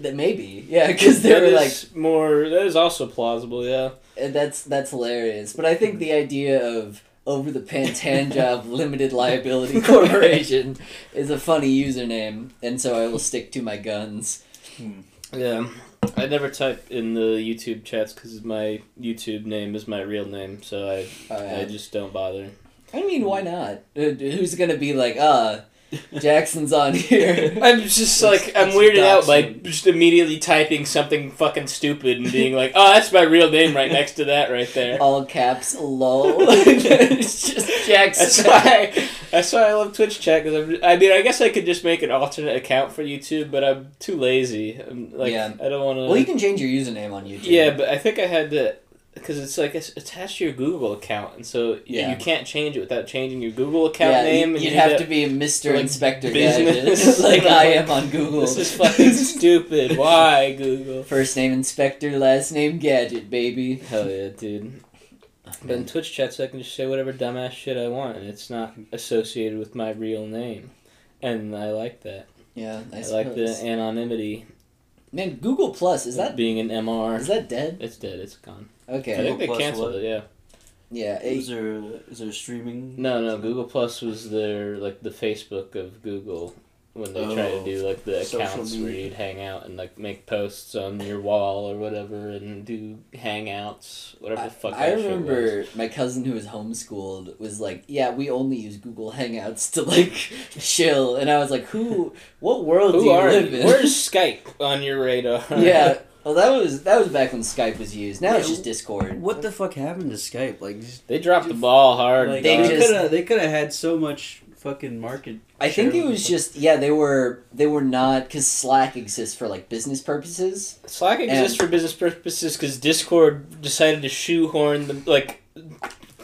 that, maybe yeah because they That were like more. That is also plausible. Yeah. And that's that's hilarious. But I think the idea of over the Pantanjab Limited Liability Corporation is a funny username, and so I will stick to my guns. Yeah. I never type in the YouTube chats because my YouTube name is my real name, so I Uh, I just don't bother. I mean, why not? Uh, Who's gonna be like, ah, Jackson's on here? I'm just like I'm weirded out by just immediately typing something fucking stupid and being like, "Oh, that's my real name right next to that right there." All caps, lol. it's just Jackson. That's why. That's why I love Twitch chat because I mean I guess I could just make an alternate account for YouTube, but I'm too lazy. I'm, like Yeah. I don't want to. Well, you can change your username on YouTube. Yeah, but I think I had to because it's like it's attached to your Google account, and so yeah. You can't change it without changing your Google account yeah, name. you- and you'd have to be Mr. like, Inspector business. Gadget, like I am on Google. This is fucking stupid. Why Google? First name Inspector, last name Gadget, baby. Hell yeah, dude. But in Twitch chats, I can just say whatever dumbass shit I want, and it's not associated with my real name, and I like that. Yeah, I, I, like the anonymity. Man, Google Plus is that being an MR? is that dead? It's dead. It's gone. Okay. I think they Plus canceled what? it. Yeah. Yeah. it- Is there is there streaming? No, no. Google Plus was their like the Facebook of Google when they try to Oh, do like the social accounts where you'd hang out and like make posts on your wall or whatever and do hangouts, whatever I, the fuck. I that shit was. remember my cousin who was homeschooled was like, "Yeah, we only use Google Hangouts to like chill," and I was like, "Who? What world do you are live you? in?" Where's Skype on your radar? yeah. Well, that was that was back when Skype was used. Now it's just Discord. What the fuck happened to Skype? Like, just, they dropped the ball hard. like They they, could have they could have had so much fucking market. I think it was just yeah they were they were not because Slack exists for like business purposes. Slack exists for business purposes because Discord decided to shoehorn the like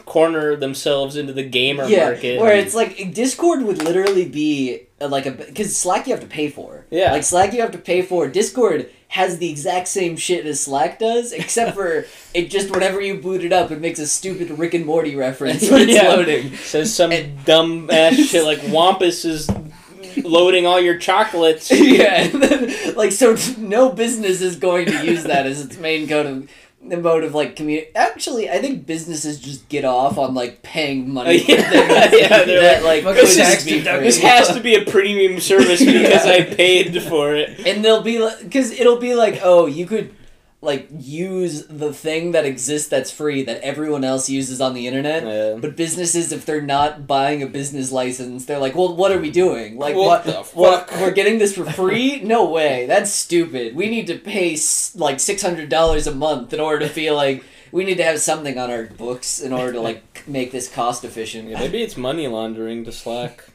corner themselves into the gamer yeah, market. where it's like Discord would literally be uh, like a because Slack you have to pay for. Yeah. like Slack you have to pay for. Discord has the exact same shit as Slack does, except for it just whenever you boot it up, it makes a stupid Rick and Morty reference when it's Yeah. loading. says some And- dumb ass shit like Wumpus is loading all your chocolates. yeah, and then, like so, no business is going to use that as its main code of the mode of like community. Actually, I think businesses just get off on like paying money for Yeah, things yeah, they're that like, like this is-. This has to be a premium service because I paid for it. and they'll be like, because it'll be like, oh, you could like use the thing that exists that's free that everyone else uses on the internet. Yeah. But businesses, if they're not buying a business license, they're like, "Well, what are we doing? Like, What what? the what fuck? we're getting this for free? No way. That's stupid. We need to pay s- like six hundred dollars a month in order to feel like we need to have something on our books in order to like make this cost efficient." Yeah, maybe it's money laundering to Slack.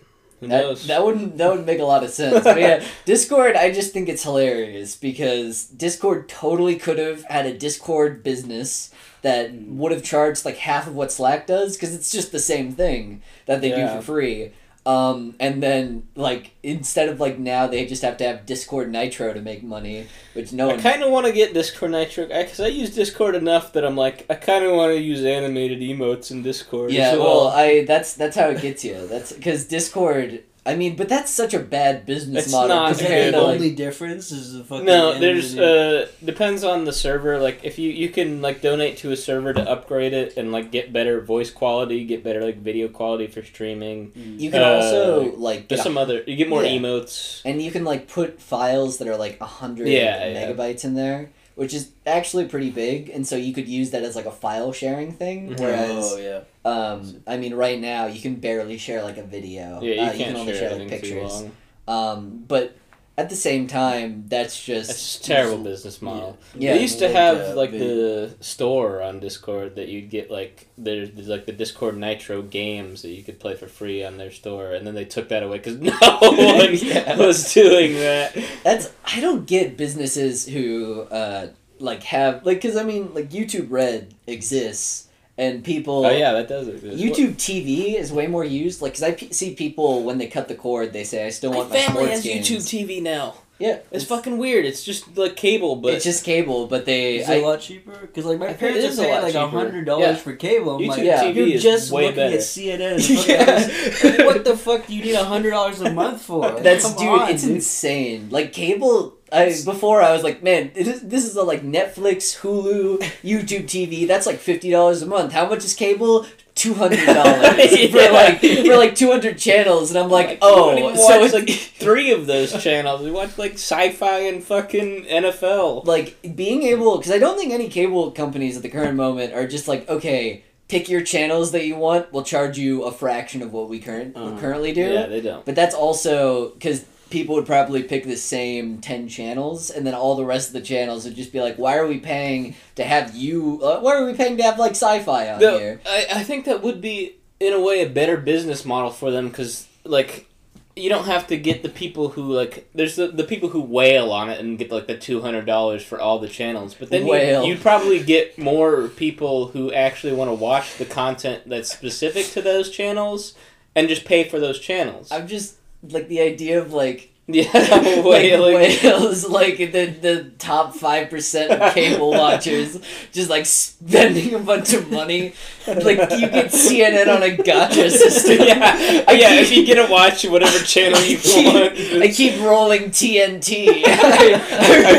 That, that wouldn't that would make a lot of sense. But yeah, Discord, I just think it's hilarious because Discord totally could have had a Discord business that mm. would have charged like half of what Slack does because it's just the same thing that they Yeah. do for free. Um, and then like instead of like now they just have to have Discord Nitro to make money, which no I kind of want to get Discord Nitro because I use Discord enough that I'm like I kind of want to use animated emotes in Discord. Yeah, as well, I that's that's how it gets you. That's because Discord. I mean, but that's such a bad business It's model not Is good. the to like only difference? Is the fucking No, there's uh depends on the server. Like if you you can like donate to a server to upgrade it and like get better voice quality, get better like video quality for streaming. You can Uh, also like get There's a, some other you get more Yeah. emotes. and you can like put files that are like a hundred Yeah, yeah. megabytes in there, which is actually pretty big, and so you could use that as like a file sharing thing. Mhm. Whereas, oh yeah. um, I mean, right now you can barely share like a video. Yeah, you Uh, can't can only share share like anything too pictures. long. Um, but at the same time, that's just It's a terrible business model. Yeah, they used to like, have like video. the store on Discord that you'd get like there's, there's like the Discord Nitro games that you could play for free on their store, and then they took that away because no one Yeah. was doing that. That's I don't get businesses who uh like have like because I mean like YouTube Red exists and people Oh yeah, that does exist. YouTube TV is way more used. Like, cause I p- see people when they cut the cord, they say, "I still want my, family sports has games." YouTube TV now. Yeah, It's fucking weird. It's just like cable, but it's just cable, but they. Is I, it a lot cheaper? Because like my think parents are paying like a hundred dollars Yeah. for cable. I'm YouTube like, Yeah. TV you're is just way looking better. at CNN. and fucking- what the fuck do you need a hundred dollars a month for? That's Come dude. on, it's dude. insane. Like cable. I before I was like, man, this is a, like Netflix, Hulu, YouTube TV. That's like fifty dollars a month. How much is cable? Two hundred dollars for like for like two hundred channels, and I'm like, we oh, so it's like three of those channels. We watch like sci-fi and fucking NFL. like being able because I don't think any cable companies at the current moment are just like, okay, pick your channels that you want. We'll charge you a fraction of what we current Uh-huh. currently do. Yeah, they don't. But that's also because people would probably pick the same 10 channels, and then all the rest of the channels would just be like, why are we paying to have you. Uh, why are we paying to have like sci fi on No, here? I, I think that would be in a way a better business model for them because like you don't have to get the people who like there's the, the people who wail on it and get like the two hundred dollars for all the channels, but then you, you'd probably get more people who actually want to watch the content that's specific to those channels and just pay for those channels. I'm just like the idea of like. yeah, like whales, like the the top five percent of cable watchers, just like spending a bunch of money. Like you get CNN on a gotcha system. yeah, I yeah. keep- If you get to watch whatever channel you I keep- want, I keep rolling TNT. I,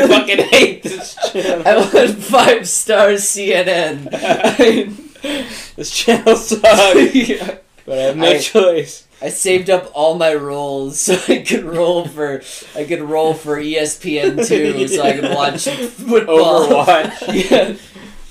I fucking hate this channel. I want five star CNN. this channel sucks, I, but I have no I- choice. I saved up all my rolls so I could roll for I could roll for ESPN two so I could watch football. Overwatch. yeah.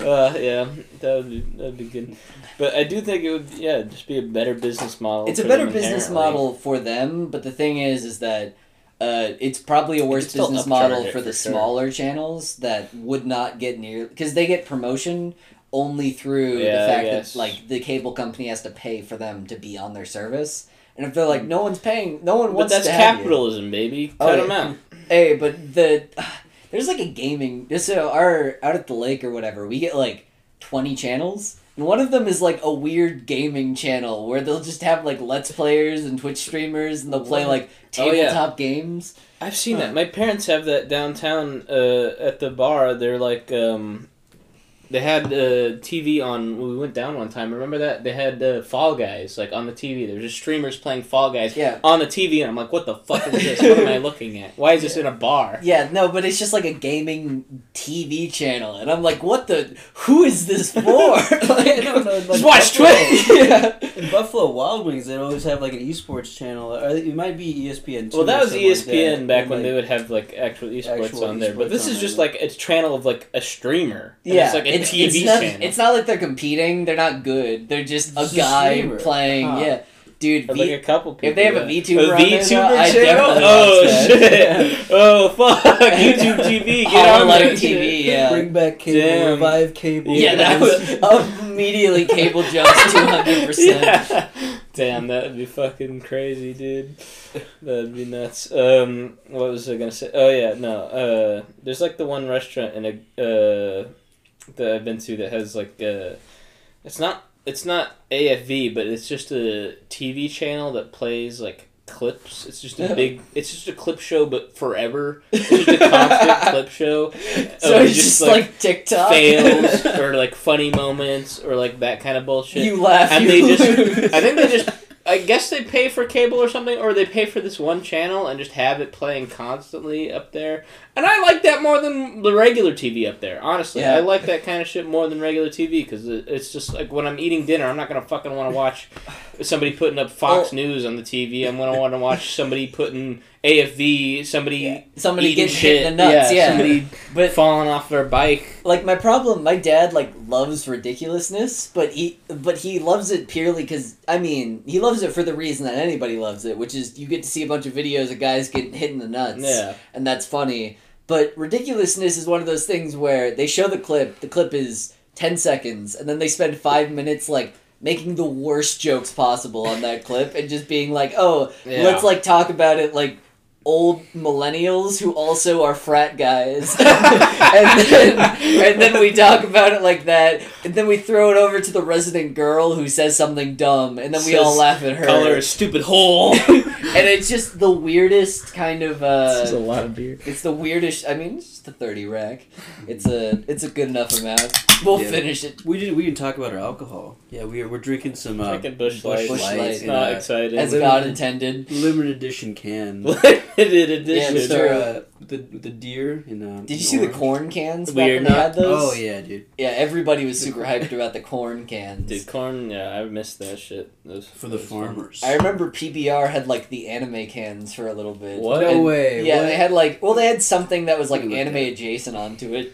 Uh, yeah, that would be that'd be good. But I do think it would, yeah, just be a better business model. It's a better business model for them, but the thing is, is that uh, it's probably a worse business model it for the sure. smaller channels that would not get near because they get promotion only through Yeah, the fact that like the cable company has to pay for them to be on their service, and if they're like, no one's paying, no one But wants that's have you." capitalism, baby. Oh, Cut yeah. them out. Hey, but the there's like a gaming. So our out at the lake or whatever, we get like twenty channels, and one of them is like a weird gaming channel where they'll just have like let's players and Twitch streamers, and they'll play What? like Oh, yeah. tabletop games. I've seen Huh. that. My parents have that downtown uh, at the bar. They're like, um, they had uh, TV on. We went down one time. Remember that they had uh, Fall Guys like on the TV. There was just streamers playing Fall Guys Yeah. on the TV, and I'm like, what the fuck is this? what am I looking at? Why is this in a bar? Yeah, no, but it's just like a gaming TV channel, and I'm like, what the? Who is this for? like, No, no, like Just watch Buffalo- Twitch. yeah. In Buffalo Wild Wings, they always have like an esports channel. Or it might be ESPN. Well, that was something like ESPN that. back And, when like, they would have like actual esports Actual on there. But this is just there. like a channel of like a streamer. And Yeah, it's like a it's, TV it's not, channel. It's not like they're competing. They're not good. They're just a It's a guy streamer. playing. Huh. Yeah, dude. V- like a couple people. if they have a yeah. VTuber on there, VTuber though, I definitely Oh shit! oh fuck! YouTube TV, get on Hololive that TV, yeah. Bring back cable, Damn. revive cable. Yeah, that was immediately cable jumps two hundred percent. Yeah. Damn, that would be fucking crazy, dude. That'd be nuts. Um, what was I gonna say? Oh yeah, no. Uh, there's like the one restaurant in a uh that I've been to that has like uh, it's not it's not AFV, but it's just a TV channel that plays like clips. It's just a big. It's just a clip show, but forever. It's just a constant clip show. So it's just, like, TikTok fails or like funny moments or like that kind of bullshit. you laugh, and you they just- I think they just. I guess they pay for cable or something, or they pay for this one channel and just have it playing constantly up there. And I like that more than the regular TV up there. Honestly, Yeah. I like that kind of shit more than regular TV because it's just like when I'm eating dinner, I'm not gonna fucking want to watch somebody putting up Fox Well- News on the TV. I'm gonna want to watch somebody putting AFV, somebody Yeah. Somebody getting shit, hit in the nuts. Yeah, somebody but falling off their bike. like my problem my dad like loves ridiculousness but he but he loves it purely because i mean he loves it for the reason that anybody loves it which is you get to see a bunch of videos of guys getting hit in the nuts Yeah. and that's funny but ridiculousness is one of those things where they show the clip the clip is 10 seconds and then they spend five minutes like making the worst jokes possible on that clip and just being like oh Yeah. let's like talk about it like old millennials who also are frat guys, and then and then we talk about it like that, and then we throw it over to the resident girl who says something dumb, and then we all laugh at her. Color a stupid hole. and it's just the weirdest kind of. this is a Uh, lot of beer. it's the weirdest. I mean, it's just a thirty rack. It's a it's a good enough amount. We'll Yeah. finish it. We didn't. We didn't talk about our alcohol. Yeah, we are, we're drinking some uh, Drinking Busch Busch Light. Busch Light Light. Not a exciting. As Limited- God intended. limited edition can. Limited edition. Yeah, With our, uh, the the deer in uh, Did you in see the corn cans back Weird. when they had those? Oh yeah, dude. Yeah, everybody was super hyped about the corn cans. Dude, corn. Yeah, I missed that shit. Those For the those fun. farmers. I remember PBR had like the anime cans for a little bit. What? No way. Yeah, what? they had like well, they had something that was like Let me look anime at adjacent onto it.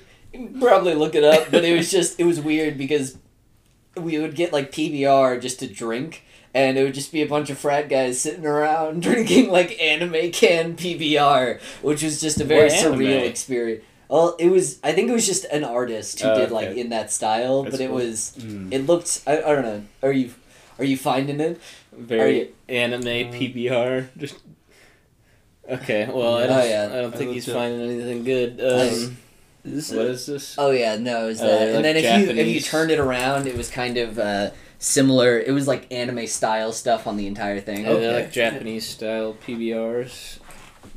Probably look it up, but it was just it was weird because we would get like PBR just to drink. And it would just be a bunch of frat guys sitting around drinking like anime can PBR, which was just a very What anime? surreal experience. Well, it was. I think it was just an artist who Oh, did like okay. in that style, That's but it cool. was. Mm. It looked. I, I don't know. Are you are you finding it? Very you- anime Uh, PBR. Just okay. Well, I Oh, don't. yeah. I don't I think he's up- finding anything good. Nice. Um, Is what this is this? Oh yeah, no, it was Uh, that. like and then if you if you turned it around, it was kind of uh, similar. It was like anime style stuff on the entire thing, Yeah, they're Okay. like Japanese style PBRs.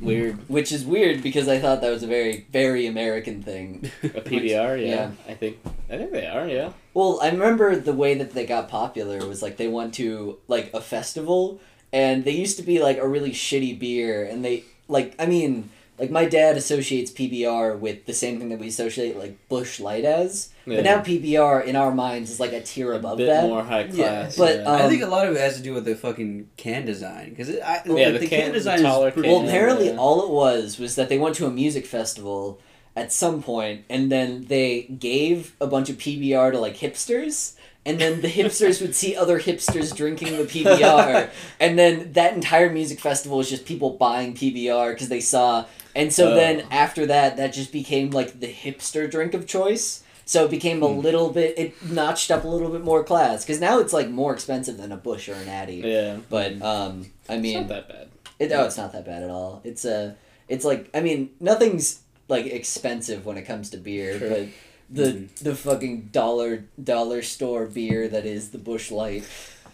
Weird. which is weird because I thought that was a very very American thing. A PBR, yeah. yeah. I think I think they are, yeah. Well, I remember the way that they got popular was like they went to like a festival and they used to be like a really shitty beer and they like I mean like my dad associates PBR with the same thing that we associate like Busch Light as. yeah. But now PBR in our minds is like a tier a above bit that. more high Yeah, but, yeah. um, I think a lot of it has to do with the fucking can design because I Yeah, like, the can- the design taller is pretty Well, apparently yeah. all it was was that they went to a music festival at some point, and then they gave a bunch of PBR to like hipsters, and then the hipsters would see other hipsters drinking the PBR, and then that entire music festival was just people buying PBR because they saw, and so Oh. then after that, that just became like the hipster drink of choice. So it became a Hmm. little bit, it notched up a little bit more class because now it's like more expensive than a Busch or an Addy. yeah. But um, I It's mean, not that bad. it, oh, it's not that bad at all. It's a, it's like I mean, nothing's like expensive when it comes to beer, but the Mhm. the fucking dollar dollar store beer that is the Busch Light.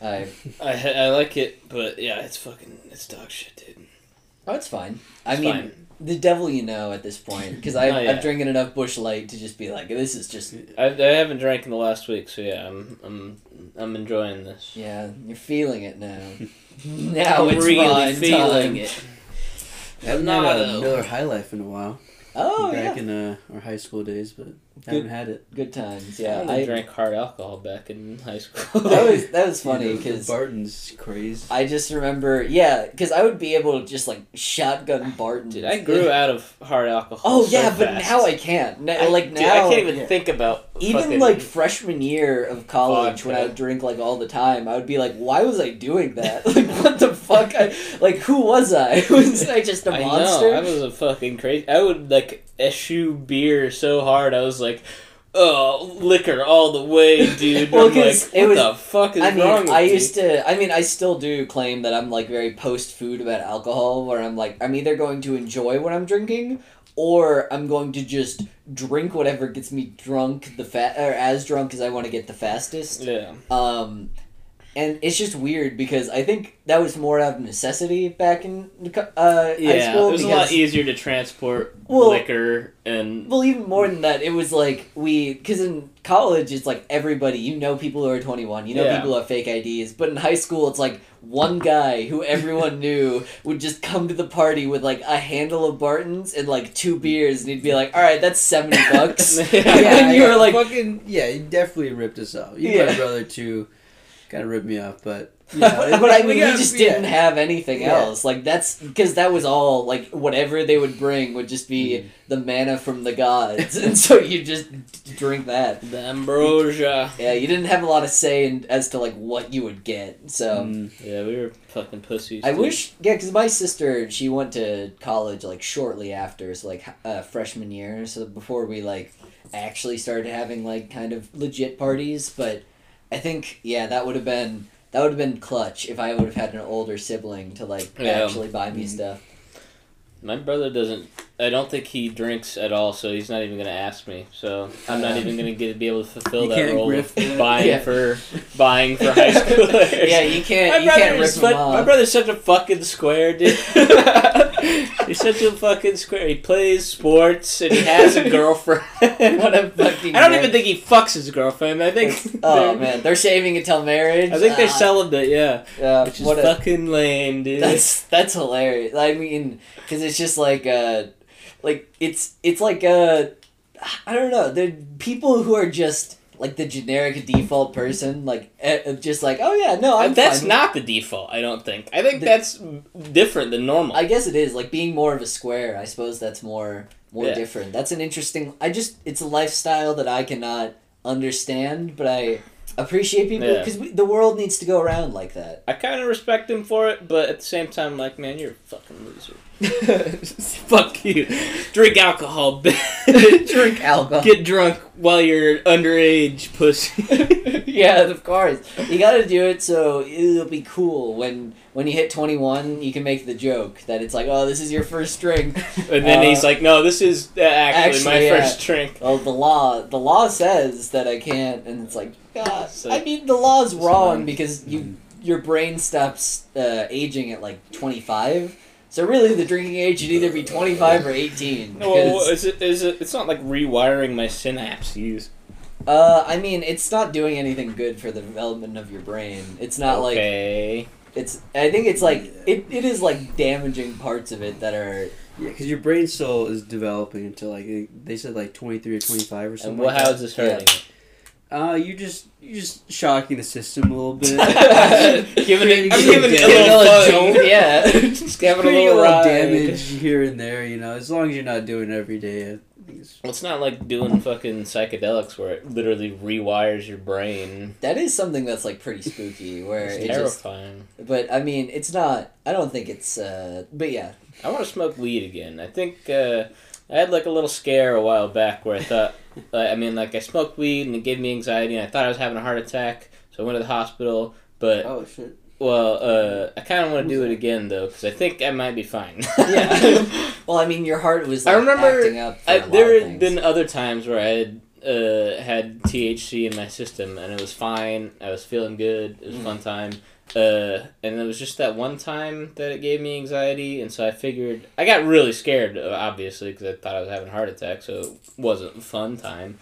I I I like it, but yeah, it's fucking it's dog shit, dude. oh, it's fine. I mean, fine. The devil you know at this point because I've, Oh. I've drinking enough Busch Light to just be like, this is just I, I haven't drank in the last week, so yeah, I'm I'm I'm enjoying this. yeah, you're feeling it now. now I'm it's really wine feeling time. it. I haven't had a a- Miller High Life in a while. Oh back yeah, in uh, our high school days, but haven't had it. good times. Yeah, Yeah, I, I drank hard alcohol back in high school. that was that was funny Yeah, because Barton's craze. I just remember, yeah, because I would be able to just like shotgun Barton. Dude, I grew out of hard alcohol. Oh so yeah, but now I can't. Now, I- like dude, now, I can't even yeah. think about even like freshman year of college when I would drink like all the time, I would be like, why was I doing that? like what the fuck? I like who was I? was I just a monster? know I was a fucking crazy. I would like eschew beer so hard. I was like, oh, liquor all the way, dude. Well, I'm like, what it was- the fuck is I mean, wrong with I used to. I mean, I still do claim that I'm like very post food about alcohol, where I'm like, I'm either going to enjoy what I'm drinking, or I'm going to just drink whatever gets me drunk the fat or as drunk as I want to get the fastest. Yeah. Um, and it's just weird because I think that was more out of necessity back in uh, high Yeah, school. it was a lot easier to transport Well- liquor and Well, even more than that, it was like we because in college it's like everybody you know people who are twenty one, you know Yeah. people who have fake IDs, but in high school it's like one guy who everyone knew would just come to the party with like a handle of Bartons and like two beers, and he'd be like, "All right, that's seventy bucks." Yeah, and you were like, fucking yeah, you definitely ripped us off. You Yeah. my brother too, kind of ripped me off, but yeah, but I mean, we got- just yeah. didn't have anything Yeah. else. Like that's because that was all. Like whatever they would bring would just be Mm. the manna from the gods, and so you just drink that. the ambrosia. Yeah, you didn't have a lot of say in, as to like what you would get. So Mm. Yeah, we were fucking pussies. I dude. wish, yeah, because my sister she went to college like shortly after, so like uh, freshman year, so before we like actually started having like kind of legit parties. But I think yeah, that would have been that would have been clutch if I would have had an older sibling to like Yeah. actually buy me Mhm. stuff. My brother doesn't. I don't think he drinks at all, so he's not even gonna ask me. So I'm not Uh, even gonna get be able to fulfill You that can't role of buying Yeah. for buying for high schoolers. Yeah, you can't My you brother can't rip is him off. My brother's such a fucking square, dude. He's such a fucking square. He plays sports and he has a girlfriend. What a fucking I don't nerd. even think he fucks his girlfriend. I think. Oh they're- man, they're saving it till marriage. I think they're Ah, celibate. Yeah, yeah, which is what a, fucking lame, dude. That's that's hilarious. I mean, because it's just like uh, like it's it's like uh, I don't know. There people who are just like the generic default person, like eh, just like oh yeah, no, I'm that's not the default. I don't think. I think The- that's different than normal. I guess it is like being more of a square. I suppose that's more more Yeah. different. That's an interesting. I just it's a lifestyle that I cannot understand, but I appreciate people Yeah. because the world needs to go around like that. I kind of respect him for it, but at the same time, like, man, you're a fucking loser. Fuck you. Drink alcohol, bitch. Drink alcohol. Get drunk while you're underage, pussy. yeah, of course. You got to do it so it'll be cool when when you hit 21, you can make the joke that it's like, "Oh, this is your first drink." and then Uh, he's like, no, this is uh, actually, my yeah. first drink. Well, the law the law says that I can't and it's like, God, So- I mean the law's wrong fine. because you your brain stops uh, aging at like 25. So really the drinking age should either be 25 or 18 No, well, is it, is it, it's not like rewiring my synapses. uh I mean, it's not doing anything good for the development of your brain. It's not like. It's. I think it's like it, it is like damaging parts of it that are. Yeah, because your brain still is developing until like they said like twenty three or twenty five or something. And what, like how that. is this hurting? it? Uh, you just you just shocking the system a little bit. giving it, I'm giving it a little damage. fun. Yeah. Just giving a Creating little ride. damage here and there, you know. As long as you're not doing it every day, it's Well, it's not like doing fucking psychedelics where it literally rewires your brain. That is something that's like pretty spooky. Where It's it just. terrifying. But I mean, it's not. I don't think it's. uh But yeah. I want to smoke weed again. I think uh, I had like a little scare a while back where I thought, uh, I mean, like I smoked weed and it gave me anxiety and I thought I was having a heart attack, so I went to the hospital. But oh shit. well, uh, I kind of want to do it again though because I think I might be fine. Yeah. well, I mean, your heart was. I remember acting up. For I, a lot there had been other times where I had uh, had THC in my system and it was fine. I was feeling good. It was a Mm. fun time. Uh, and it was just that one time that it gave me anxiety, and so I figured I got really scared, uh, obviously, because I thought I was having a heart attack, so it wasn't a fun time.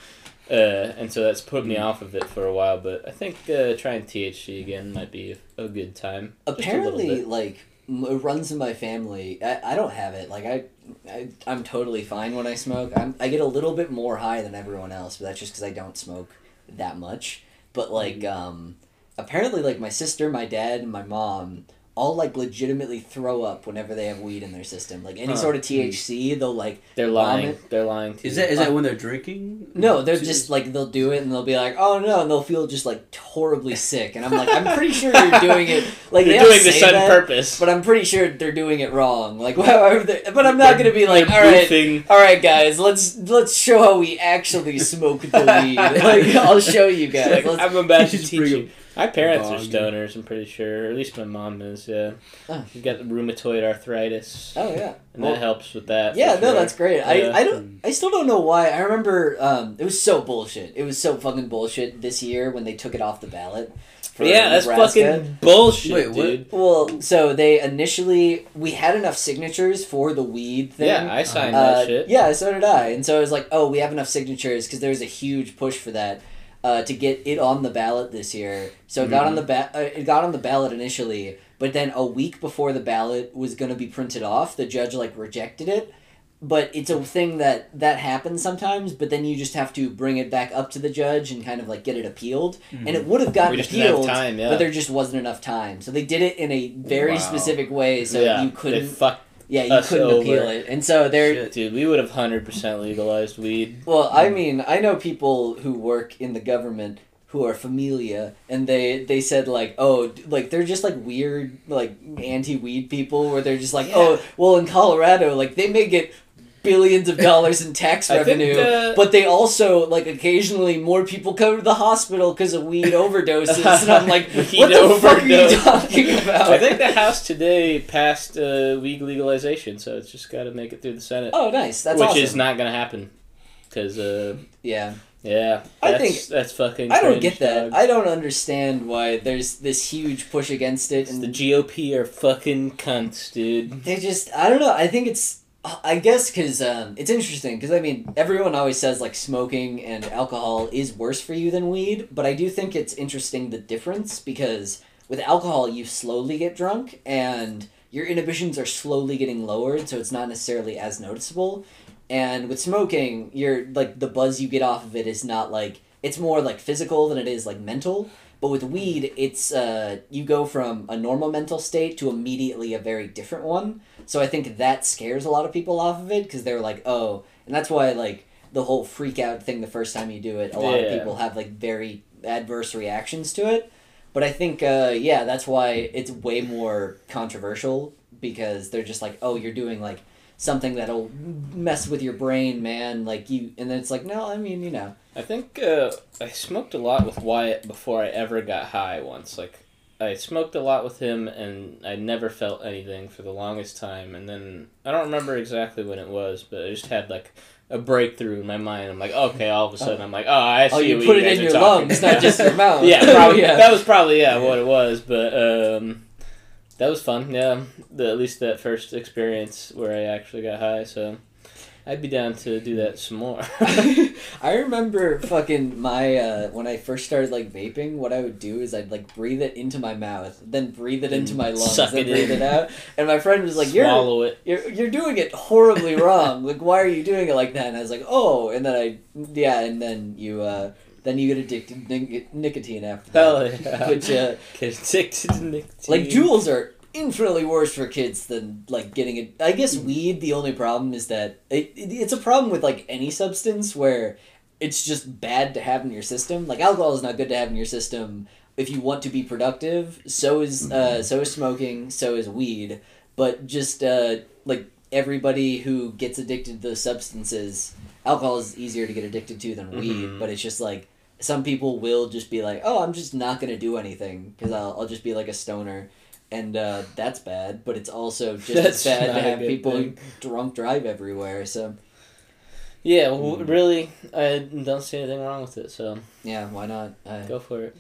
Uh, and so that's put me Mm. off of it for a while, but I think uh, trying THC again might be a, good time. Just a little apparently like it runs in my family I, I don't have it like I, I i'm totally fine when i smoke I'm, i get a little bit more high than everyone else but that's just because i don't smoke that much but like um apparently like my sister my dad and my mom all like legitimately throw up whenever they have weed in their system like any Huh. sort of hmm. thc they'll like They're lying. vomit. They're lying to Is you. that is that when they're drinking? no they're just like they'll do it and they'll be like oh no and they'll feel just like horribly sick and i'm like i'm pretty sure you're doing it like they You're doing this say on that, purpose. but I'm pretty sure they're doing it wrong. Like, however, they- but I'm not gonna be like, all right, boofing. all right, guys, let's let's show how we actually smoke the weed. Like, I'll show you guys. Like, Let's- I'm about to Just teach you. My parents are stoners. I'm pretty sure, or at least my mom is. Yeah, Oh. you got rheumatoid arthritis, oh yeah, and Well, that helps with that. yeah, no, sure. that's great. Yeah. I I don't. I still don't know why. I remember um, it was so bullshit. It was so fucking bullshit this year when they took it off the ballot. For yeah, that's Nebraska. fucking bullshit, Wait, what? dude. Well, so they initially we had enough signatures for the weed thing. Yeah, I signed Uh, that shit. Yeah, so did I. And so I was like, oh, we have enough signatures because there was a huge push for that uh, to get it on the ballot this year. So it got on the ba- uh, it got on the ballot initially, but then a week before the ballot was going to be printed off, the judge like rejected it. But it's a thing that that happens sometimes. But then you just have to bring it back up to the judge and kind of like get it appealed. And it would have gotten We just didn't have appealed, time, yeah. but there just wasn't enough time. So they did it in a very Wow. specific way, so yeah, you couldn't. fucked, Yeah, you us couldn't over. appeal it, and so they're Shit. dude. We would have hundred percent legalized weed. well, I mm. mean, I know people who work in the government who are familia, and they they said like, oh, like they're just like weird like anti weed people, where they're just like, oh, well, in Colorado, like they may get billions of dollars in tax revenue, uh, but they also like occasionally more people come to the hospital because of weed overdoses, and I'm like, Weed what the fuck are you talking about? I think the House today passed uh, weed legalization, so it's just got to make it through the Senate, Oh, nice. That's awesome. which awesome. is not going to happen. Because, uh, Yeah, yeah, I that's, think- that's fucking. I don't get that. dog. I don't understand why there's this huge push against it, and the GOP are fucking cunts, dude. they just I don't know. I think it's I guess because um, it's interesting because I mean everyone always says like smoking and alcohol is worse for you than weed, but I do think it's interesting the difference because with alcohol you slowly get drunk and your inhibitions are slowly getting lowered, so it's not necessarily as noticeable. And with smoking, you're like the buzz you get off of it is not like it's more like physical than it is like mental. But with weed, it's uh, you go from a normal mental state to immediately a very different one. So I think that scares a lot of people off of it because they're like, oh, and that's why like the whole freak out thing the first time you do it, a lot of people have like very adverse reactions to it. But I think uh, yeah, that's why it's way more controversial because they're just like, oh, you're doing like something that'll mess with your brain, man. Like you, and then it's like, no, I mean, you know, I think uh, I smoked a lot with Wyatt before I ever got high once. Like, I smoked a lot with him, and I never felt anything for the longest time. And then I don't remember exactly when it was, but I just had like a breakthrough in my mind. I'm like, okay, all of a sudden, I'm like, oh, I see. oh, you put you it in your lungs, not just your mouth. yeah, probably. yeah. That was probably yeah what it was, but um, that was fun. Yeah, the, at least that first experience where I actually got high. So I'd be down to do that some more. I remember fucking my uh, when I first started like vaping. What I would do is I'd like breathe it into my mouth, then breathe it into my lungs, Suck then it breathe in. it out. And my friend was like, "You're it. you're you're doing it horribly wrong. Like, why are you doing it like that?" And I was like, "Oh," and then I yeah, and then you uh, then you get addicted to nic- nicotine after that. Hell yeah. Which uh, Get addicted to nicotine. like Juuls are infinitely worse for kids than like getting it. I guess weed. The only problem is that it, it it's a problem with like any substance where it's just bad to have in your system. Like alcohol is not good to have in your system if you want to be productive. So is uh, so is smoking. So is weed. But just uh, like everybody who gets addicted to those substances, alcohol is easier to get addicted to than weed. Mhm. But it's just like some people will just be like, "Oh, I'm just not gonna do anything because I'll I'll just be like a stoner." And uh, that's bad, but it's also just That's bad to have people thing. drunk drive everywhere. So Yeah, well, Mm. really, I don't see anything wrong with it. So yeah, why not? I, go for it.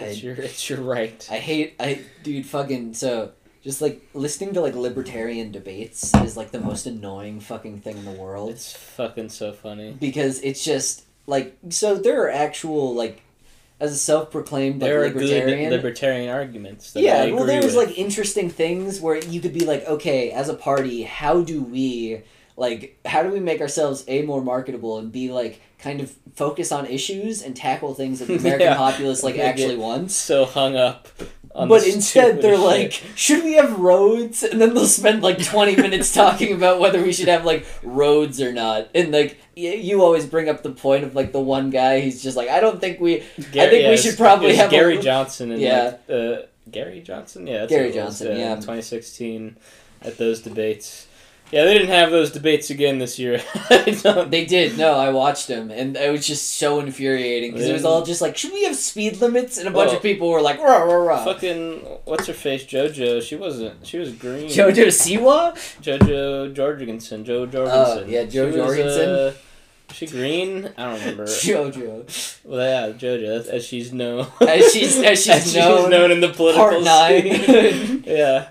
It's I, your it's your right. I hate I dude fucking so just like listening to like libertarian debates is like the most annoying fucking thing in the world It's fucking so funny. because it's just like so there are actual like as a self-proclaimed like There are libertarian good libertarian arguments. That yeah well agree there was with. like interesting things where you could be like okay as a party how do we like how do we make ourselves a more marketable and be like kind of focus on issues and tackle things that the american Yeah. populace like actually wants so hung up. But instead they're stupidest like should we have roads and then they'll spend like 20 minutes talking about whether we should have like roads or not and like y- you always bring up the point of like the one guy he's just like i don't think we Gar- think we should probably have a- Gary Johnson and Yeah. like, uh, Gary Johnson. Yeah, that's Gary it was, Johnson, yeah. 2016 at those debates. Yeah, they didn't have those debates again this year. They did. No, I watched them, and it was just so infuriating because it was all just like, should we have speed limits? And a bunch of people were like, rah rah rah. Fucking what's her face, JoJo? She wasn't. She was green. Jojo Siwa? JoJo Jorgensen. Jo Jorgensen. Oh, yeah, Jo She Jorgensen. uh, she green? I don't remember. Jojo. well, yeah, JoJo, as she's known. As she's as she's, known, in the political Part nine. scene. yeah.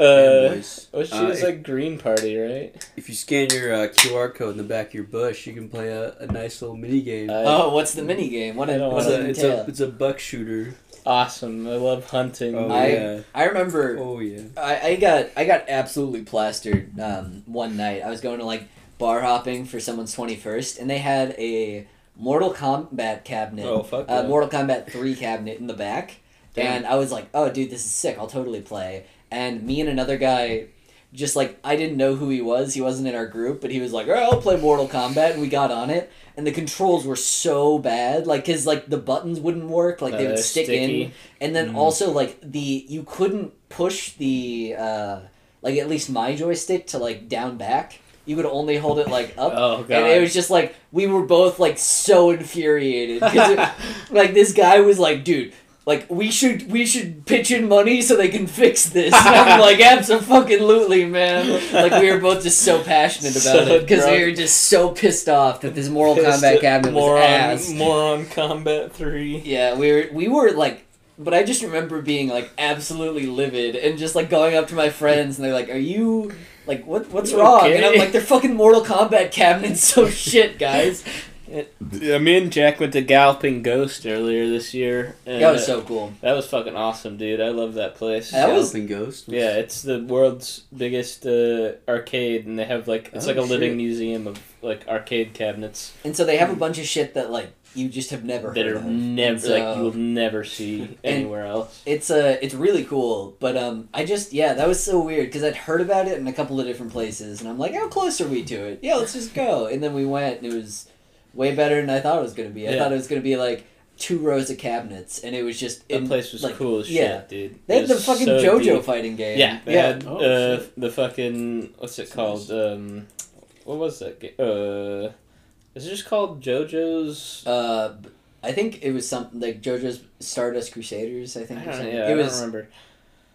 Man, Uh, boys. she Uh, was if- like Green Party, right? If you scan your uh, QR code in the back of your Busch, you can play a, a nice little mini game. I- oh, what's the mini game? What, I don't what it's, does it a, it's, entail? a, it's a buck shooter. awesome. I love hunting. Oh, I- yeah. I remember Oh, yeah. I, I got I got absolutely plastered um, one night. I was going to like bar hopping for someone's twenty first, and they had a Mortal Kombat cabinet, Oh, fuck uh. Mortal Kombat three cabinet in the back, Damn. and I was like, "Oh, dude, this is sick! I'll totally play." And me and another guy, just like I didn't know who he was. He wasn't in our group, but he was like, "All right, I'll play Mortal Kombat," and we got on it. And the controls were so bad, like, cause like the buttons wouldn't work, like they Uh, would stick in, and then Mm. also like the you couldn't push the uh like at least my joystick to like down back. you could only hold it like up. Oh. And it was just like we were both like so infuriated because like this guy was like, dude, like we should we should pitch in money so they can fix this. And I'm like, absolutely, man. Like we were both just so passionate about So it because we were just so pissed off that this Mortal Pissed Kombat at cabinet was Moron, ass. Moron Combat 3. Yeah, we were we were like but I just remember being like absolutely livid and just like going up to my friends and they're like, "Are you like what what's wrong?" And I'm like, "They're fucking Mortal Kombat cabinets, so shit, guys." Yeah, me and Jack went to Galloping Ghost earlier this year. And That was so cool. That was fucking awesome, dude. I love that place. That was- Galloping Ghost. Yeah, it's the world's biggest uh, arcade, and they have like it's Oh, like a living museum of like arcade cabinets And so they have a bunch of shit that like you just have never that heard are of. never so- like you will never see anywhere else. It's uh, it's really cool, but um, I just yeah, that was so weird because I'd heard about it in a couple of different places, and I'm like, how close are we to it? Yeah, let's just go. And then we went, and it was way better than I thought it was gonna be. I Yeah. thought it was gonna be like two rows of cabinets, and it was just That in- place was like, cool as yeah. shit, dude. They It had the was fucking so JoJo deep. fighting game. Yeah, they yeah. had Oh, uh, shit. the fucking what's it called? Um, what was that? Game? Uh, is it just called JoJo's? Uh, b- I think it was something like JoJo's Stardust Crusaders. I I think. or don't, something. yeah, it I was. don't remember.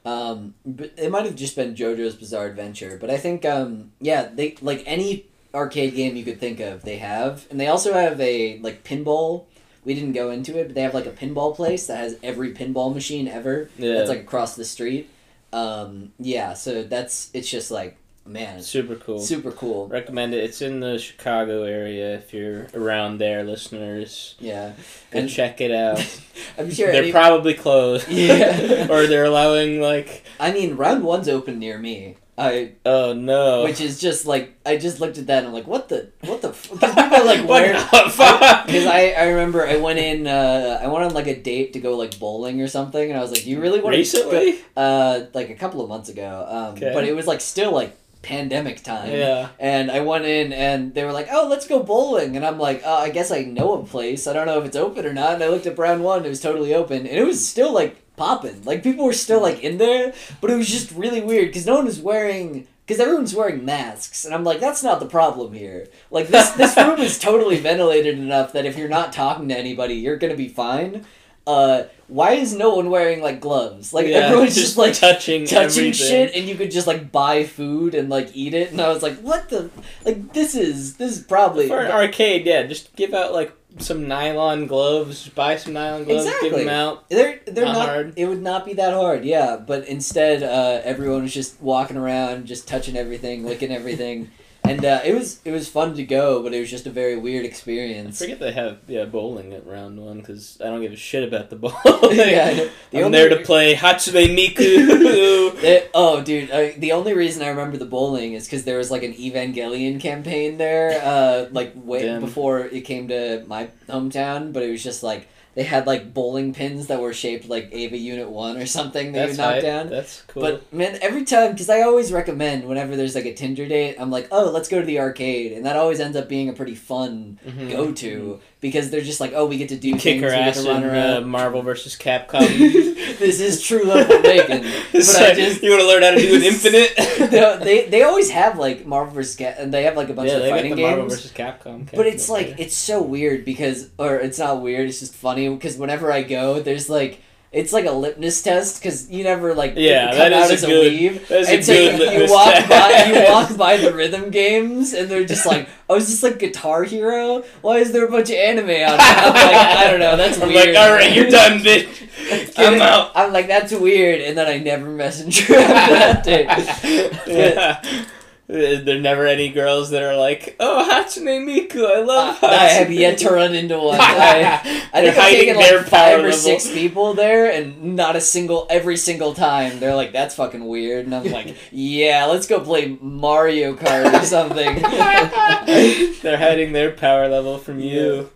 Um, but it might have just been JoJo's Bizarre Adventure, but I think um, yeah, they like any arcade game you could think of, they have, and they also have a like pinball. We didn't go into it, but they have like a pinball place that has every pinball machine ever. Yeah, That's like across the street. Um, yeah, so that's it's just like man, super cool. super cool. Recommend it. It's in the Chicago area. If you're around there, listeners, Yeah, go And- check it out. I'm sure. They're any- probably closed. Yeah. or they're allowing like, I mean, round one's open near me. I oh no. which is just like I just looked at that and I'm like, what the what the because people are like What where because I, I remember I went in uh, I went on like a date to go like bowling or something and I was like, do you really want to recently. uh like a couple of months ago um Okay. but it was like still like pandemic time Yeah. and I went in and they were like, oh let's go bowling and I'm like, oh I guess I know a place I don't know if it's open or not and I looked at Round One it was totally open and it was still like popping. Like people were still like in there but it was just really weird because no one was wearing because everyone's wearing masks and i'm like that's not the problem here. Like this this room is totally ventilated enough that if you're not talking to anybody you're gonna be fine uh why is no one wearing like gloves like Yeah, everyone's just, like touching touching everything. shit and you could just like buy food and like eat it and i was like what the like this is this is probably For an arcade, yeah, just give out like some nylon gloves. Buy some nylon gloves. Exactly. Give them out. They're they're Not not. hard. It would not be that hard, yeah. But instead, uh, everyone was just walking around, just touching everything, licking everything, and uh, it was it was fun to go, but it was just a very weird experience. I forget they have yeah bowling at round one because I don't give a shit about the bowling. yeah, the I'm only there to play Hatsune Miku. They- oh, dude! Uh, the only reason I remember the bowling is because there was like an Evangelion campaign there, uh, like way Damn. before it came to my hometown. But it was just like they had like bowling pins that were shaped like Eva Unit One or something that you That's knock hype. down. That's cool. But man, every time, because I always recommend whenever there's like a Tinder date, I'm like, oh, let's go to the arcade, and that always ends up being a pretty fun Mhm. go to because they're just like, oh, we get to do kick things, her ass in uh. Marvel versus Capcom. this is true love for bacon, but It's I just you want to learn how to do an infinite? No, they they always have like Marvel vs. Ca- and they have like a bunch yeah, of they got fighting the Marvel versus Capcom. But it's like there. it's so weird because, or it's not weird. It's just funny because whenever I go, there's like it's like a litmus test because you never like Yeah, come that out is as a a good- weave. that is a and so good you, you walk test. by you walk by the rhythm games and they're just like, oh, is this like Guitar Hero? Why is there a bunch of anime on it? I'm like, I don't know. That's I'm weird. like, all right, you're done, bitch. I'm out. I'm like, that's weird, and then I never message her after that day. yeah. There are never any girls that are like, oh, Hatsune Miku, I love Uh, Hatsune. I have yet to run into one. I, I think I've taken like five or level. six people there, and not a single, every single time, they're like, that's fucking weird. And I'm like, yeah, let's go play Mario Kart or something. They're hiding their power level from you.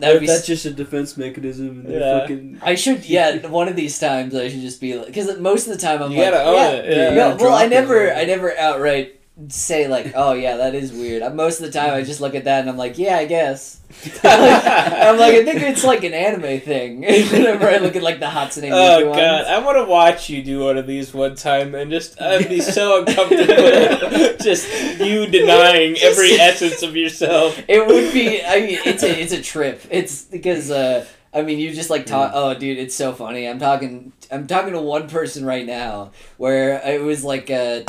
That would be. that's s- just a defense mechanism. And Yeah. fucking. I should, yeah, one of these times I should just be like, because most of the time I'm You like, gotta own yeah, it, yeah. yeah, You well, I drop it. never, I never outright say like, "Oh yeah, that is weird." Most of the time, I just look at that and I'm like, "Yeah, I guess." I'm like, I think it's like an anime thing. Whenever I look at like the Hatsune Miku Oh ones. god, I want to watch you do one of these one time and just I'd be so uncomfortable. just you denying every essence of yourself. It would be. I mean, it's a it's a trip. It's because uh, I mean, you just like talk. Oh, dude, it's so funny. I'm talking. I'm talking to one person right now where it was like uh,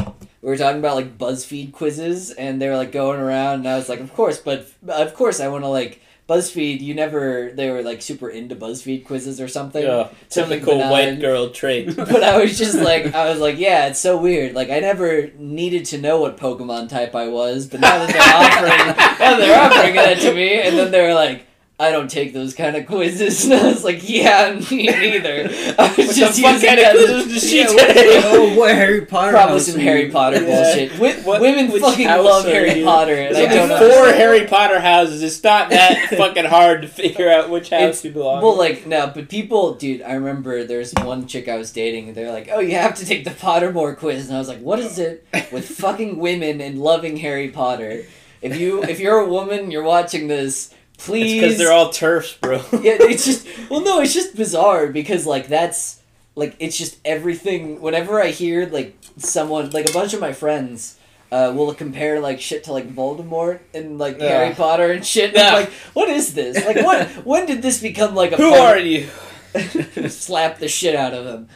we were talking about like BuzzFeed quizzes, and they were like going around, and I was like, of course, but of course, I want to like. BuzzFeed, you never. They were like super into BuzzFeed quizzes or something. Yeah, Something typical benign. white girl trait. but I was just like, I was like, yeah, it's so weird. Like, I never needed to know what Pokemon type I was, but now that they're offering, now they're offering that to me, and then they're like, I don't take those kind of quizzes, and I was like, yeah, me neither. I was What just the fuck kind of that quizzes does she Yeah, take? oh, what Harry Potter? Probably some Harry Potter Yeah. bullshit. Wi- What- women fucking love Harry you? Potter, and There's I don't like know. four Harry Potter houses. It's not that fucking hard to figure out which house It's- you belong. Well, in. like no, but people, dude. I remember there's one chick I was dating, and they're like, "Oh, you have to take the Pottermore quiz," and I was like, "What is it with fucking women and loving Harry Potter? If you if you're a woman, you're watching this, it's please." because they're all TERFs, bro. yeah, it's just well, no, it's just bizarre because like that's like it's just everything. Whenever I hear like someone like a bunch of my friends. Uh, will compare like shit to like Voldemort and like Yeah. Harry Potter and shit. And Yeah. I'm like, what is this? Like, what? when did this become like a Who part- are you? slap the shit out of him.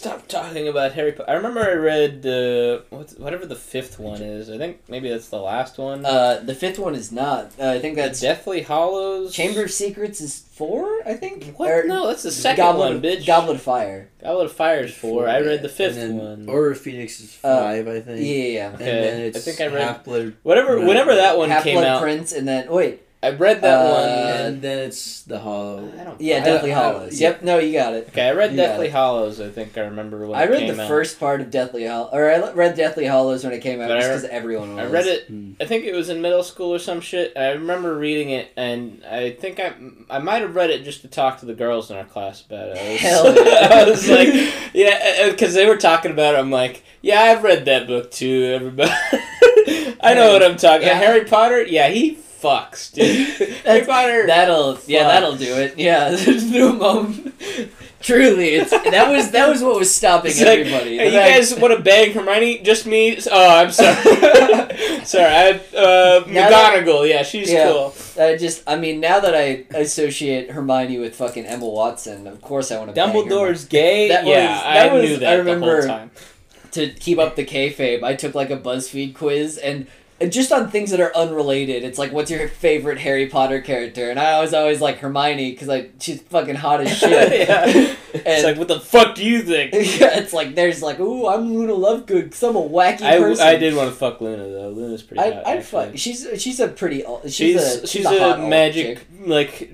Stop talking about Harry Potter. I remember I read uh, what, whatever the fifth one is. I think maybe that's the last one. Uh, the fifth one is not. Uh, I think The that's Deathly Hallows. Chamber of Secrets is four. I think. What? Or no, that's the second Goblet, one, bitch. Goblet of Fire. Goblet of Fire is four. I read the fifth and then one. Order of Phoenix is Uh, five, I think. yeah, yeah. And Okay, then I think I read- Half-Blood, Whatever, Right. whenever that one Half came Blood out, Prince, and then wait, I read that Uh, one. and then it's the Hollow. I don't. yeah, I- Deathly I- Hollows. yeah. Yep, no, you got it. Okay, I read You Deathly. Hollows. I think I remember when I it read came the out. first part of Deathly Hollows, or I read Deathly Hollows when it came out, But just because everyone was. I read it. Hmm. I think it was in middle school or some shit. I remember reading it, and I think I I might have read it just to talk to the girls in our class about it. I was, Hell yeah. I was like, yeah, because they were talking about it. I'm like, yeah, I've read that book too. Everybody, I know what I'm talking. Yeah. Harry Potter, yeah, he fucks, dude. Harry Potter. That'll yeah, that'll do it. Yeah, there's no moment. Truly, it's that was that was what was stopping It's like, everybody. Hey, you guys want to bang Hermione? Just me? Oh, I'm sorry. sorry, I uh, Now that- McGonagall. Yeah, she's Yeah. cool. I just, I mean, now that I associate Hermione with fucking Emma Watson, of course I want to. Dumbledore's gay. That yeah, was- that I was- knew that I the remember- whole time. to keep up the kayfabe. I took like a BuzzFeed quiz and. And just on things that are unrelated, it's like, what's your favorite Harry Potter character? And I was always like Hermione because like she's fucking hot as shit. Yeah. and It's like, what the fuck do you think? yeah, it's like there's like, ooh, I'm Luna Lovegood because I'm a wacky I, person. I did want to fuck Luna though. Luna's pretty I, hot. I'd actually. fuck. She's she's a pretty. She's, She's a she's, a, a, magic chick. like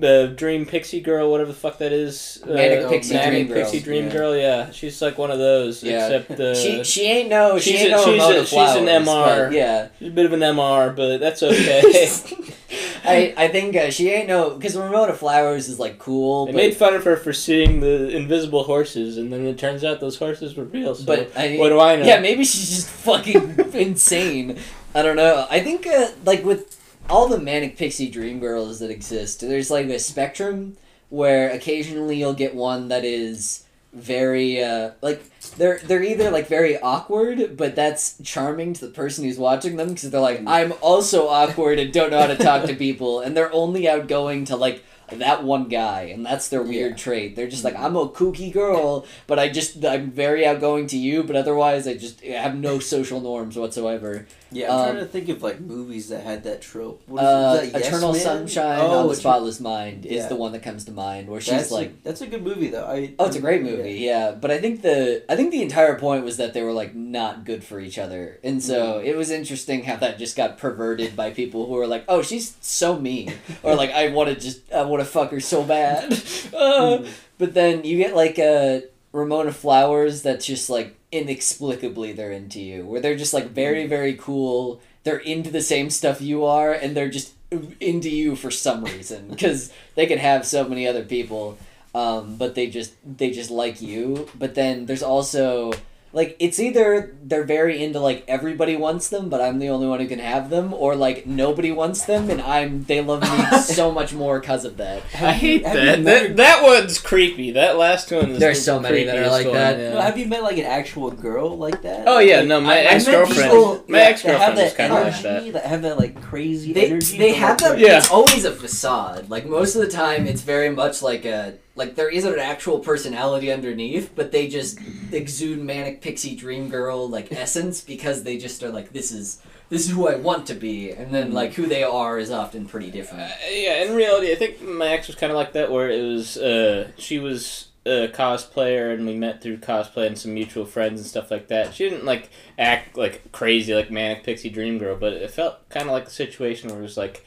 the dream pixie girl, whatever the fuck that is. Manic uh, pixie Manic dream girl. pixie dream Yeah. girl. Yeah, she's like one of those. Yeah. Except uh, she she ain't no she she's ain't a- no she's a- she's an MR. Yeah, she's a bit of an MR, but that's okay. I I think uh, she ain't no because Ramona Flowers is like cool, They made fun of her for seeing the invisible horses, and then it turns out those horses were real. So but I, what do I know? Yeah, maybe she's just fucking insane. I don't know. I think uh, like with all the manic pixie dream girls that exist, there's like a spectrum where occasionally you'll get one that is very uh like they're they're either like very awkward but that's charming to the person who's watching them because they're like i'm also awkward and don't know how to talk to people and they're only outgoing to like that one guy and that's their weird Yeah. trait. They're just like i'm a kooky girl but i just i'm very outgoing to you but otherwise i just have no social norms whatsoever Yeah, I'm Um, trying to think of like movies that had that trope. What is it? uh, that Yes eternal Man? sunshine Oh, on the spotless mind is Yeah. the one that comes to mind where she's That's like a, that's a good movie though. I Oh, it's a great movie, yeah. But I think the I think the entire point was that they were like not good for each other, and so it was interesting how that just got perverted by people who were like, "Oh, she's so mean," or like, "I want to just I want to fuck her so bad." Uh, but then you get like a Ramona Flowers that's just like inexplicably they're into you, where they're just like very very cool. They're into the same stuff you are, and they're just into you for some reason because they could have so many other people um, but they just they just like you. But then there's also like it's either they're very into like everybody wants them, but I'm the only one who can have them, or like nobody wants them and I'm they love me so much more because of that. I hate you that. That that one's creepy. That last one is There's the so many that are like one, that. yeah. No, have you met like an actual girl like that? Oh yeah, Like, no, my I- I ex girlfriend. people, My yeah, ex-girlfriend was that kind of like that. that have that like crazy They, energy. they have that. Yeah. It's always a facade. Like most of the time, it's very much like a like there isn't an actual personality underneath, but they just exude manic pixie dream girl like essence because they just are like this is this is who I want to be, and then like who they are is often pretty different. Uh, yeah, in reality, I think my ex was kind of like that, where it was uh, she was a cosplayer, and we met through cosplay and some mutual friends and stuff like that. She didn't like act like crazy, like manic pixie dream girl, but it felt kind of like a situation where it was like,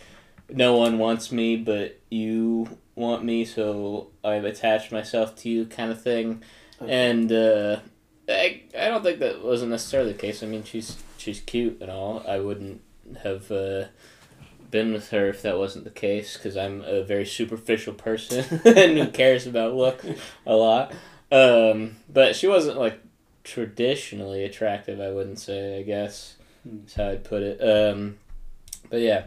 no one wants me, but you want me, so I've attached myself to you, kind of thing. Okay. And uh, I, I don't think that wasn't necessarily the case. I mean, she's she's cute and all. I wouldn't have uh, been with her if that wasn't the case because I'm a very superficial person and who cares about look a lot. Um, but she wasn't like traditionally attractive. I wouldn't say. I guess Hmm. that's how I'd put it. Um, but yeah,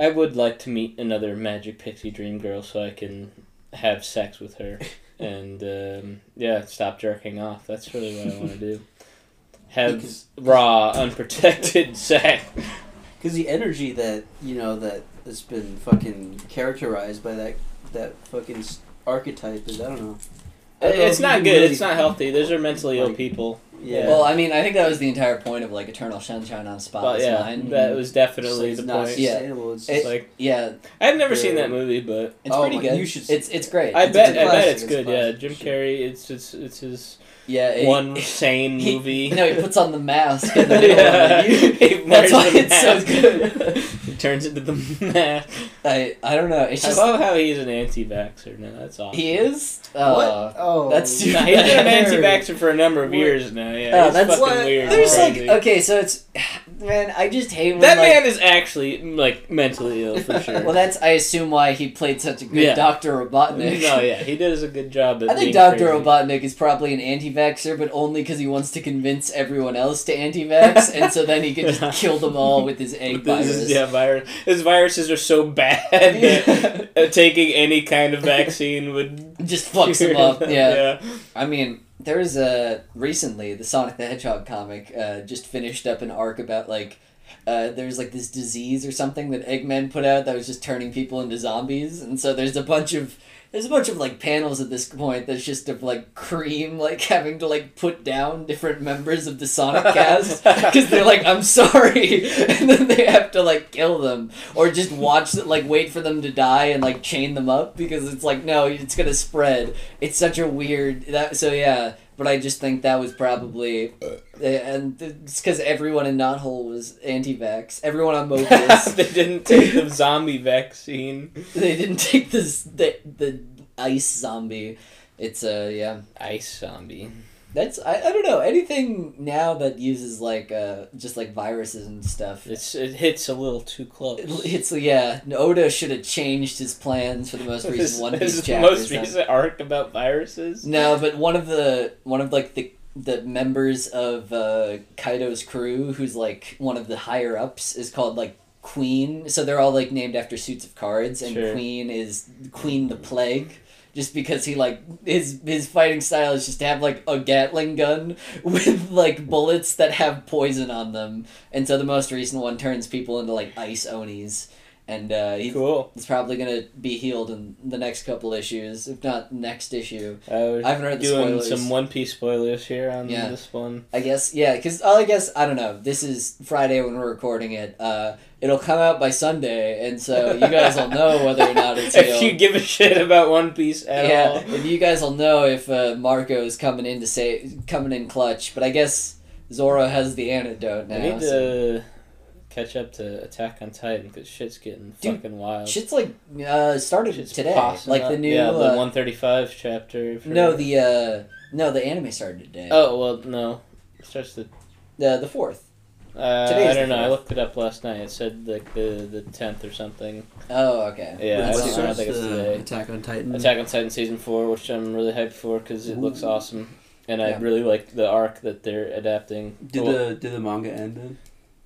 I would like to meet another magic pixie dream girl so I can have sex with her and um, yeah, stop jerking off. That's really what I want to do. Have Because- raw, unprotected sex. Because the energy that you know that has been fucking characterized by that that fucking archetype is I don't know. I don't know It's not good. really- It's not healthy. Those are mentally ill Like- people. Yeah. Well, I mean, I think that was the entire point of like Eternal Sunshine on a But Spotless yeah, Mind. that was It's definitely like the not point. Yeah. sustainable. It's It- just Like yeah, I've never seen that movie, but it's Oh pretty good. you should- It's it's great. I It's bet I bet it's it's good. Yeah, Jim. Carrey. It's it's it's his Yeah, it- one he- sane movie. You know, he puts on the mask in the Yeah. of. He You- That's why the it's so good. He turns into the mask. I I don't know. It's I just love how he's an anti-vaxxer now. That's awesome. he is. Uh, what? Oh, that's too No, he's been an anti-vaxxer for a number of What? years now. Yeah, he's that's fucking what- weird. There's like okay, so it's man. I just hate when that like, man is actually like mentally ill for sure. Well, that's I assume why he played such a good Yeah. Doctor Robotnik. no, yeah, he does a good job. At I think Doctor. Robotnik is probably an anti-vaxer, but only because he wants to convince everyone else to anti-vax, and so then he can just kill them all with his egg This virus. is- yeah, virus. His viruses are so bad that uh, taking any kind of vaccine would Just fucks them up. Yeah. yeah. I mean, there's a recently the Sonic the Hedgehog comic uh, just finished up an arc about like. Uh, there's like this disease or something that Eggman put out that was just turning people into zombies, and so there's a bunch of there's a bunch of like panels at this point that's just of like Cream like having to like put down different members of the Sonic cast because they're like I'm sorry, and then they have to like kill them or just watch it like wait for them to die and like chain them up because it's like no it's gonna spread. It's such a weird that so yeah. But I just think that was probably, uh, and it's because everyone in Knothole was anti-vax. Everyone on Mobius, they didn't take the zombie vaccine. they didn't take this the the ice zombie. It's uh yeah. Ice zombie. That's I, I don't know anything now that uses like uh just like viruses and stuff. It's it hits a little too close. It's yeah. Oda should have changed his plans for the most This- recent One this Piece is the chapter. most recent arc about viruses. No, but one of the one of like the the members of uh, Kaido's crew, who's like one of the higher ups, is called like Queen. So they're all like named after suits of cards, and Sure. Queen is Queen the Plague. Just because he like his his fighting style is just to have like a Gatling gun with like bullets that have poison on them, and so the most recent one turns people into like ice onis, and uh, he's, Cool. he's probably gonna be healed in the next couple issues, if not next issue. I I haven't read the doing spoilers. some One Piece spoilers here on Yeah. this one. I guess yeah, because I guess I don't know. This is Friday when we're recording it. Uh, it'll come out by Sunday, and so you guys will know whether or not it's if healed. you give a shit about One Piece at yeah, all. if you guys will know if uh, Marco is coming in to say coming in clutch. But I guess Zoro has the antidote now. I need so- to catch up to Attack on Titan because shit's getting Dude, fucking wild. Shit's like uh, started Shit's today, like up. the new. yeah, the uh, 135 chapter. for- no, the uh, no, the anime started today. oh well, no, it starts the. the the fourth. Uh, Today's I don't know. I looked it up last night. It said like the the tenth or something. Oh, okay. Yeah, I That's don't, I don't think it's the today. Attack on Titan. Attack on Titan season four, which I'm really hyped for because it looks awesome. and I really like the arc that they're adapting. Did Well, the did the manga end then?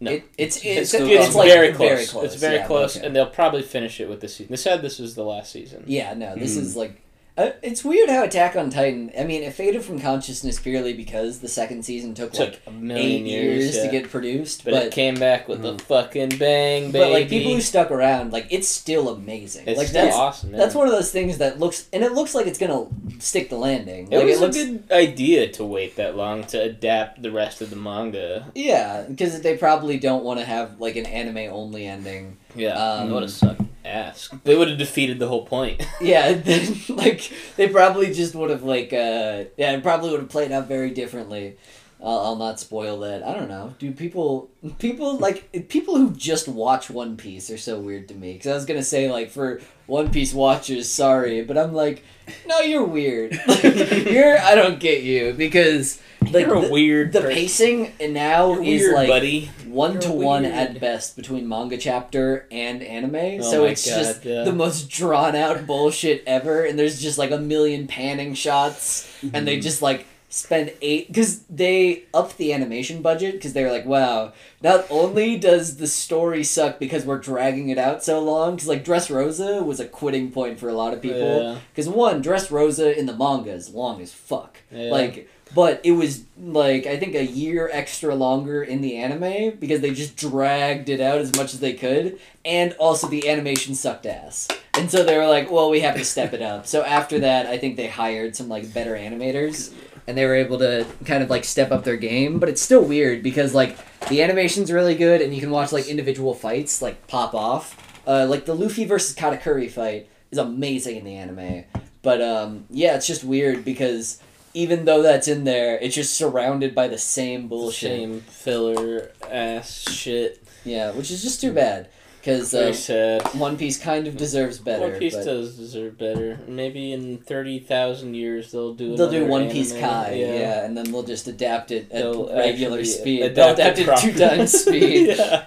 No. It, it's it's, It's it's, it's like very, close. very close. It's very yeah, close, okay. and they'll probably finish it with this season. They said this was the last season. Yeah, no, this Mm. is like. Uh, it's weird how Attack on Titan. I mean, it faded from consciousness purely because the second season took, Took like a million eight years, yeah. to get produced. but, But it came back with Mhm. a fucking bang, baby. but like people who stuck around, like it's still amazing. it's like still that's awesome. Man. that's one of those things that looks and it looks like it's gonna stick the landing. It like was it looks a good idea to wait that long to adapt the rest of the manga. yeah, because they probably don't want to have like an anime only ending. Yeah, Um, that would have sucked ass. They would have defeated the whole point. Yeah, like they probably just would have like uh yeah, it probably would have played out very differently. I'll, I'll not spoil that. I don't know. Do people people like people who just watch One Piece are so weird to me? Because I was gonna say like for One Piece watchers, sorry, but I'm like, no, you're weird. you're I don't get you because like You're a the, weird. the person. pacing now You're is weird, like buddy. one You're to one at best between manga chapter and anime. Oh so it's God, just yeah. the most drawn out bullshit ever, and there's just like a million panning shots, and Mm-hmm. they just like spend eight because they upped the animation budget because they were like, wow, not only does the story suck because we're dragging it out so long, because like Dressrosa was a quitting point for a lot of people. Yeah. Because one, Dressrosa in the manga is long as fuck. Yeah. Like, but it was like I think a year extra longer in the anime because they just dragged it out as much as they could, and also the animation sucked ass. And so they were like, "Well, we have to step it up." So after that, I think they hired some like better animators, and they were able to kind of like step up their game. But it's still weird because like the animation's really good, and you can watch like individual fights like pop off. Uh, like the Luffy versus Katakuri fight is amazing in the anime. But um, yeah, it's just weird because even though that's in there, it's just surrounded by the same bullshit. Same filler ass shit. Yeah, which is just too bad because uh, sad. One Piece kind of deserves better. One Piece does deserve better. Maybe in thirty thousand years they'll do. they'll do One Piece. Kai, yeah. and then they'll just adapt it at They'll regular speed. They'll adapt it two times speed. yeah,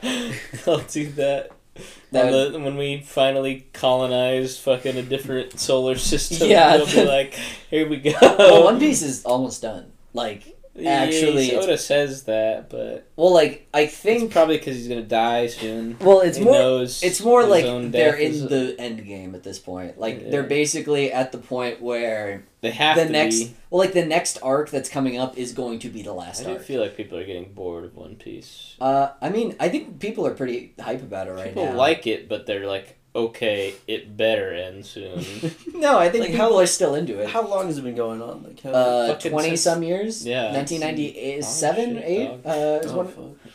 they'll do that. That the, when we finally colonize fucking a different solar system, Yeah. they'll be like, "Here we go." well, One Piece is almost done. Like, actually, yeah, it's- says that, but well, like I it's think. probably because he's gonna die soon. Well, it's he more. It's more like they're in is- the end game at this point. Like Yeah. they're basically at the point where They have the to next, be. well, like the next arc that's coming up is going to be the last arc. I arc. feel like people are getting bored of One Piece. Uh, I mean, I think people are pretty hype about it right People now. like it, but they're like, okay, it better end soon. no, I think Like, people how- are still into it. How long has it been going on? Like how? uh, fucking twenty since- some years. Yeah. nineteen ninety Oh, seven, shit, eight. dog. Uh, is oh, one. fuck.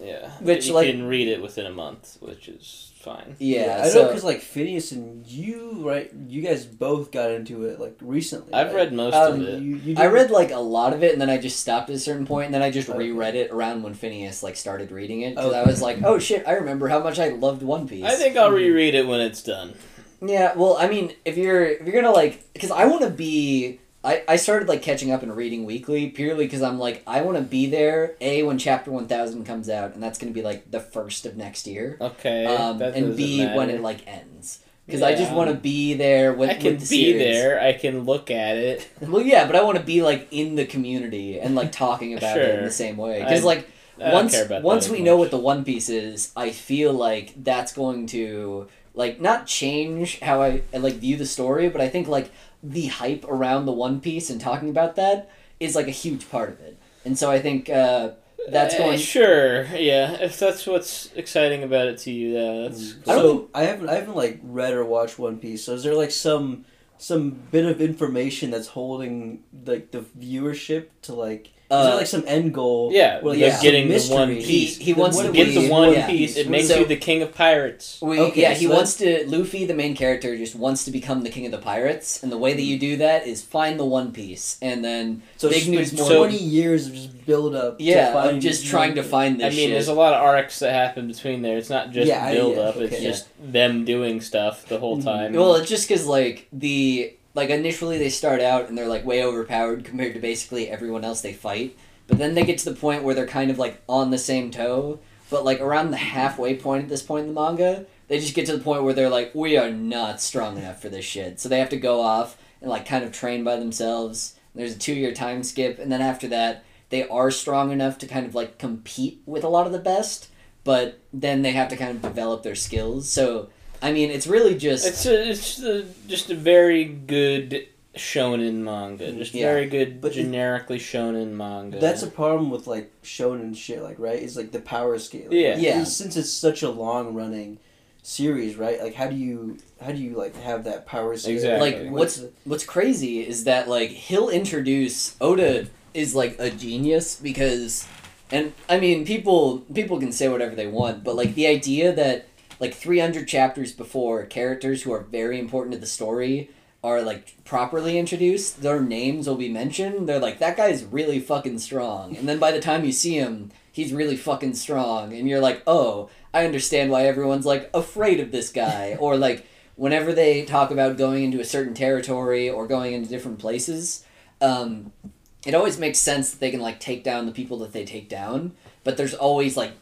Yeah, Which, you like- can read it within a month, which is fine. Yeah, I know because like Phineas and you, right? You guys both got into it like recently. I've right? read most Um, of it. You, you I read like a lot of it, and then I just stopped at a certain point, and then I just Okay. reread it around when Phineas like started reading it because I was like, oh shit, I remember how much I loved One Piece. I think I'll reread it when it's done. Yeah, well, I mean, if you're if you're gonna like, because I want to be, I I started like catching up and reading weekly purely because I'm like I want to be there a when chapter one thousand comes out, and that's gonna be like the first of next year, Okay, um, and b when it like ends. Because I just want to be there with, I can with be series. there. I can look at it. Well, yeah, but I want to be like in the community and like talking about it in the same way. Because like once once we as know what the One Piece is, I feel like that's going to like not change how I I, like view the story, but I think like the hype around the One Piece and talking about that is like a huge part of it. And so I think uh, that's Eh, going. Sure, yeah. If that's what's exciting about it to you, yeah, that's. I don't So I haven't I haven't like read or watched One Piece. So is there like some some bit of information that's holding like the viewership to like is Uh, there like some end goal? Yeah, where, like, yeah. getting the? One He- Piece. he Then wants to Get the One yeah. Piece. It So- makes you the king of pirates. We, Okay, yeah, he so wants to. Luffy, the main character, just wants to become the king of the pirates, and the way that you do that is find the One Piece, and then So Big it's news been more- twenty years of just build up. to yeah, find of just trying to find this I mean, shit. there's a lot of arcs that happen between there. It's not just Yeah, build yeah, up. It's okay. just them doing stuff the whole Mhm. time. Well, it's just because like the like initially they start out and they're like way overpowered compared to basically everyone else they fight, but then they get to the point where they're kind of like on the same toe. But like around the halfway point at this point in the manga, they just get to the point where they're like, we are not strong enough for this shit. So they have to go off and like kind of train by themselves. There's a two year time skip, and then after that, they are strong enough to kind of like compete with a lot of the best, but then they have to kind of develop their skills. So, I mean, it's really just It's a, it's a, just a very good shonen manga. Mm-hmm. Just Yeah. very good, But it- generically shonen manga. That's a problem with like shonen shit, like right? Is like the power scale. Yeah. Yeah. Since it's such a long running series, right? Like how do you how do you like have that power scale? Exactly. like what's what's crazy is that like he'll introduce Oda is like a genius because and I mean people people can say whatever they want, but like the idea that like 300 chapters before characters who are very important to the story are like properly introduced, their names will be mentioned. They're like that guy's really fucking strong. And then by the time you see him, he's really fucking strong and you're like, "Oh, I understand why everyone's like afraid of this guy." or like whenever they talk about going into a certain territory or going into different places, um, it always makes sense that they can like take down the people that they take down, but there's always like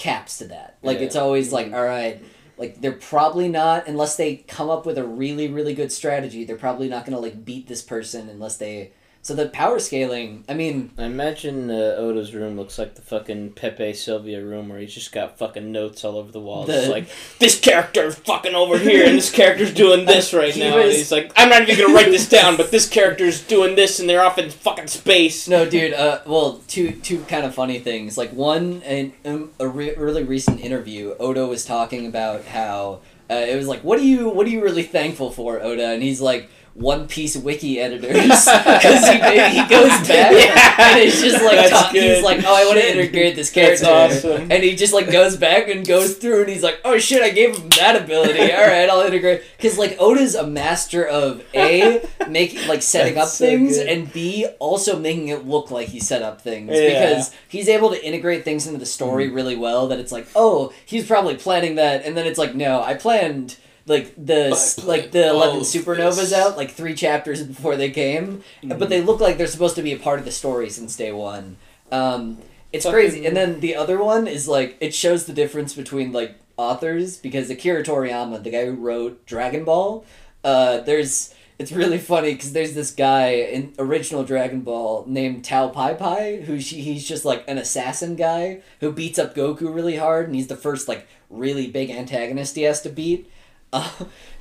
caps to that. Like Yeah. it's always like, mm-hmm. all right, like they're probably not unless they come up with a really really good strategy. They're probably not gonna like beat this person unless they. So the power scaling. I mean, I imagine uh, Oda's room looks like the fucking Pepe Sylvia room where he's just got fucking notes all over the walls. The- It's like, this character's fucking over here and this character's doing this right now. And he's like, I'm not even gonna write this down, but this character's doing this and they're off in fucking space. No, dude. Uh, well, two two kind of funny things. Like one, in um, a re- really recent interview, Oda was talking about how uh, it was like, "What are you What are you really thankful for, Oda?" And he's like. One Piece wiki editors because he, he goes back Yeah. and it's just like ta- he's like oh I want to integrate this character awesome. and he just like goes back and goes through and he's like oh shit I gave him that ability all right I'll integrate because like Oda's a master of a making like setting That's up so things good. and b also making it look like he set up things Yeah. because he's able to integrate things into the story mm-hmm. really well that it's like oh he's probably planning that and then it's like no I planned like the I like the 11 supernovas this. out like three chapters before they came but they look like they're supposed to be a part of the story since day one um, it's Fucking- crazy and then the other one is like it shows the difference between like authors because akira toriyama the guy who wrote dragon ball uh, there's it's really funny because there's this guy in original Dragon Ball named Tao Pai Pai who she, he's just like an assassin guy who beats up Goku really hard and he's the first like really big antagonist he has to beat.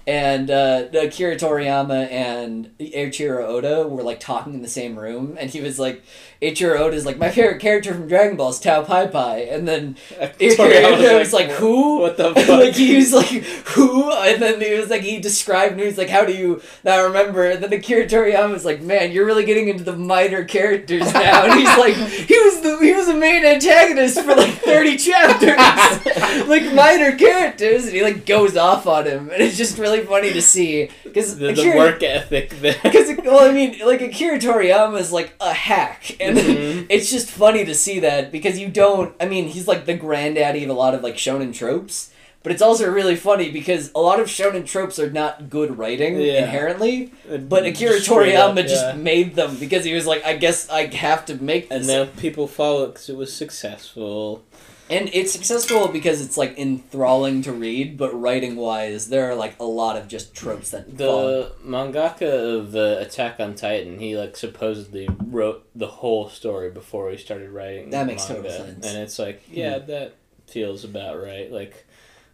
And uh, Akira Toriyama and Eiichiro Oda were like talking in the same room, and he was like, Eiichiro Oda's like, my favorite character from Dragon Ball is Tao Pai Pai, and then Eiichiro Oda was like, who? What the like fuck? he was like, who? And then he was like, he described me. He's like, how do you not remember? And then Akira Toriyama was like, man, you're really getting into the minor characters now. And he's like, he was the he was the main antagonist for like thirty chapters, like minor characters, and he like goes off on him, and it's just really funny to see because the, the work ethic there. Because well, I mean, like Akira Toriyama is like a hack, and Mhm. it's just funny to see that because you don't. I mean, he's like the granddaddy of a lot of like shonen tropes, but it's also really funny because a lot of shonen tropes are not good writing Yeah. inherently. But Akira Toriyama up, just yeah. made them because he was like, I guess I have to make this. And now people follow it because it was successful. And it's successful because it's like enthralling to read, but writing wise, there are like a lot of just tropes that. The mangaka of uh, Attack on Titan, he like supposedly wrote the whole story before he started writing. That makes manga. total sense. And it's like, yeah, that feels about right. Like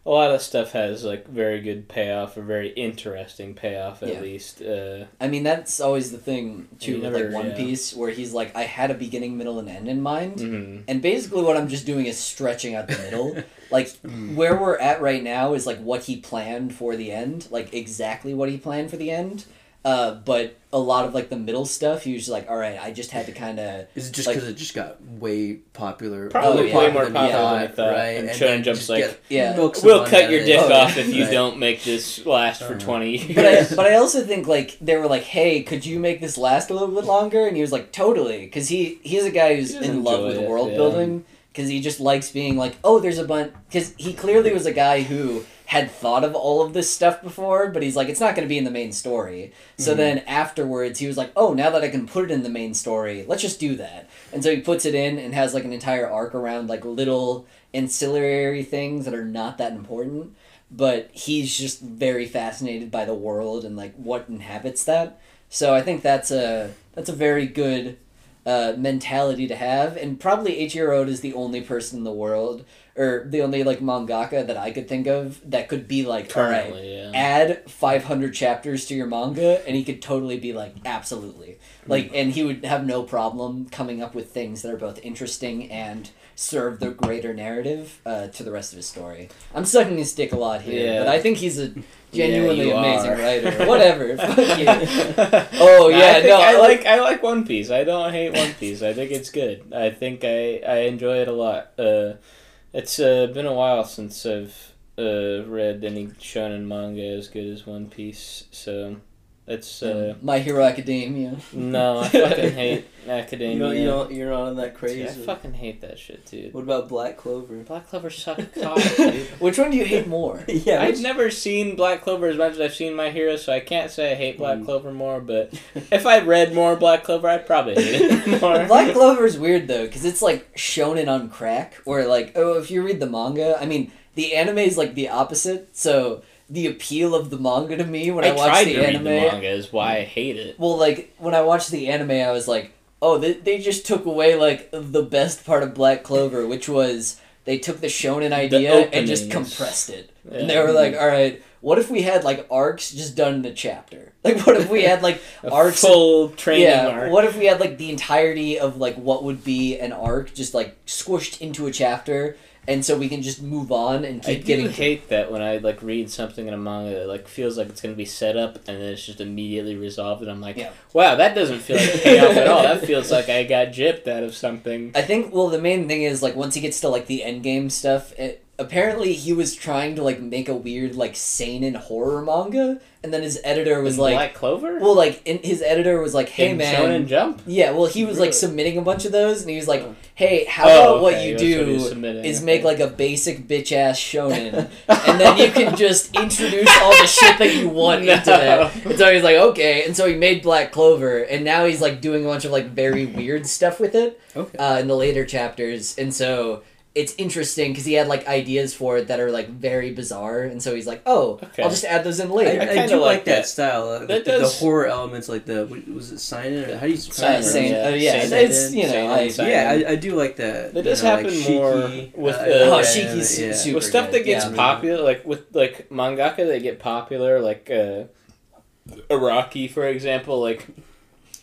a lot of stuff has like very good payoff or very interesting payoff at Yeah. least. Uh, I mean, that's always the thing too You with never- like One yeah. Piece, where he's like, I had a beginning, middle, and end in mind, mhm. and basically what I'm just doing is stretching out the middle. like where we're at right now is like what he planned for the end, like exactly what he planned for the end. Uh, but a lot of like the middle stuff, he was just like, all right, I just had to kind of Is it just Like- because it just got way popular? Probably way more than popular we than we thought, and And Shonen Jump's like, get Yeah. We'll cut your dick. Oh, off if you Right. don't make this last for Uh-huh. 20 years. but I, but I also think like they were like, "Hey, could you make this last a little bit longer?" And he was like, "Totally," because he he's a guy who's in love with it, world yeah. building because he just likes being like, "Oh, there's a bunch." Because he clearly was a guy who had thought of all of this stuff before, but he's like, "It's not going to be in the main story." So Mm-hmm. then afterwards, he was like, "Oh, now that I can put it in the main story, let's just do that." And so he puts it in and has like an entire arc around like little ancillary things that are not that important but he's just very fascinated by the world and like what inhabits that. So I think that's a that's a very good uh, mentality to have, and probably Eiichiro Oda is the only person in the world, or the only like mangaka that I could think of that could be like, all right, yeah. add 500 chapters to your manga and he could totally be like absolutely like and he would have no problem coming up with things that are both interesting and serve the greater narrative uh, to the rest of his story i'm sucking his dick a lot here Yeah. but i think he's a genuinely you amazing are. writer whatever Fuck you. Oh, yeah, I no, I I like I like One Piece. I don't hate One Piece. I think it's good. I think I I enjoy it a lot. Uh, it's uh, been a while since I've uh, read any shonen manga as good as One Piece. So it's uh, my hero academia no, I fucking hate academia. You know, you don't, you're not on that crazy. Dude, I fucking hate that shit, dude. What about Black Clover? Black Clover suck cock, dude. which one do you hate more yeah, I've which- never seen Black Clover as much as I've seen My Hero, so I can't say I hate Black Mm. Clover more. But if I read more Black Clover, I'd probably hate it more. Black Clover is weird though, because it's like shonen on crack. Where like, oh, if you read the manga, I mean, the anime is like the opposite. So the appeal of the manga to me when I, I watch tried the anime, the manga, is why I hate it. well, like when I watched the anime, I was like, oh, they they just took away like the best part of Black Clover, which was they took the shonen idea and just compressed it. Yeah. And they were like, all right. What if we had like arcs just done in a chapter? Like, what if we had like A arcs full training yeah, arc. what if we had like the entirety of like what would be an arc just like squished into a chapter, and so we can just move on and keep do getting. hate that when I like read something in a manga that like feels like it's gonna be set up and then it's just immediately resolved and I'm like, Yeah. wow, that doesn't feel like payoff at all. That feels like I got gypped out of something. I think well the main thing is like once he gets to like the end game stuff, it, apparently he was trying to like make a weird like seinen horror manga, and then his editor was In like, Black Clover. well, like in, his editor was like, hey in man. Shonen Jump. Yeah, well, he was like submitting a bunch of those, and he was like, Oh. "Hey, how Oh, about what okay, you that's what he do submitting, is make like a basic bitch ass shonen, and then you can just introduce all the shit that you want into that." And so he's like, "Okay," and so he made Black Clover, and now he's like doing a bunch of like very weird stuff with it Okay. uh, in the later chapters, and so it's interesting because he had like ideas for it that are like very bizarre, and so he's like, "Oh, Okay. I'll just add those in I, later." I, kinda do like like that, that. style. Uh, That the, does- the horror elements, like the was it Seinen? How do you? Seinen, how do you Same, yeah. uh, yeah, Seinen, it's you know, I, Yeah, I, I do like that. That does know, like happen more Shiki, with, uh, uh, Oh, yeah, Shiki's yeah. super with stuff that gets yeah. popular, like with like mangaka that get popular, like uh, Araki, for example. Like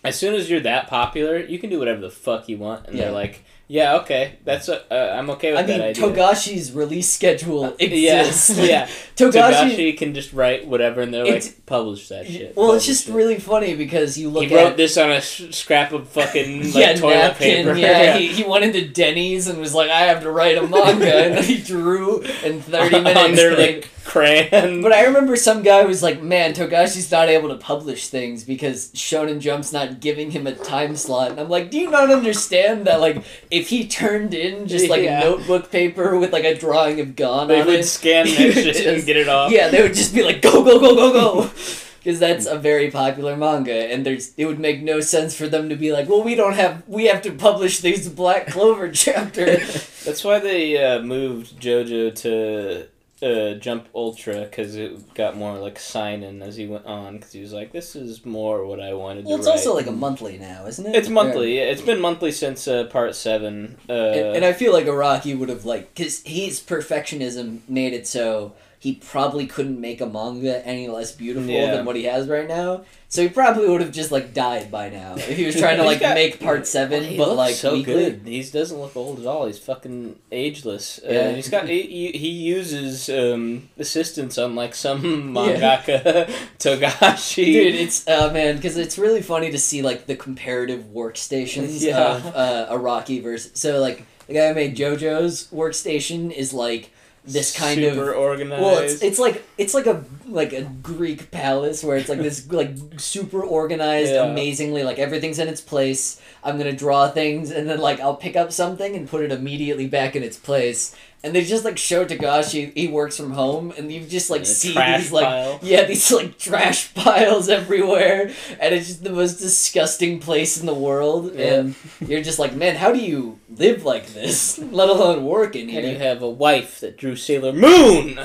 as soon as you're that popular, you can do whatever the fuck you want, and Yeah. they're like, "Yeah, okay, that's a, uh, I'm okay with I mean, that idea." Togashi's release schedule yeah, exists. yeah. Togashi. Togashi can just write whatever, and they're like, "Publish that shit." Well, it's just it." really funny because you look He wrote at this on a s- scrap of fucking like yeah toilet napkin. paper. Yeah, He, he went into Denny's and was like, "I have to write a manga," and he drew in thirty minutes. on their like- crayon. But I remember some guy was like, "Man, Togashi's not able to publish things because Shonen Jump's not giving him a time slot." And I'm like, "Do you not understand that? Like, if he turned in just like Yeah. a notebook paper with like a drawing of Gon they on would it, scan that shit and get it off. yeah, they would just be like, "Go, go, go, go, go." Because that's a very popular manga, and there's it would make no sense for them to be like, well, we don't have, we have to publish these Black Clover chapters. That's why they uh, moved JoJo to uh, Jump Ultra because it got more like seinen as he went on because he was like, "This is more what I wanted well, it's write." also like a monthly now, isn't it? it's monthly. Yeah. It's been monthly since uh, part seven. Uh, and, and I feel like Araki would have like because his perfectionism made it so he probably couldn't make a manga any less beautiful Yeah. than what he has right now. So he probably would have just like died by now if he was trying to like got- make part seven, he but looks like so weekly. good. He doesn't look old at all. He's fucking ageless. Uh, Yeah. and he's got he, he he uses um, assistants unlike some Yeah. mangaka Togashi. Dude, it's uh man, because it's really funny to see like the comparative workstations Yeah. of uh, Araki versus. So like the guy who made JoJo's workstation is like this kind super of. organized. Well, it's, it's like it's like a like a Greek palace where it's like this like super organized, Yeah. amazingly like everything's in its place. I'm gonna draw things and then like I'll pick up something and put it immediately back in its place. And they just like show Togashi he works from home and you just like see these like pile. yeah, these like trash piles everywhere, and it's just the most disgusting place in the world. Yeah. And you're just like, man, how do you live like this? Let alone work in And you have a wife that drew Sailor Moon.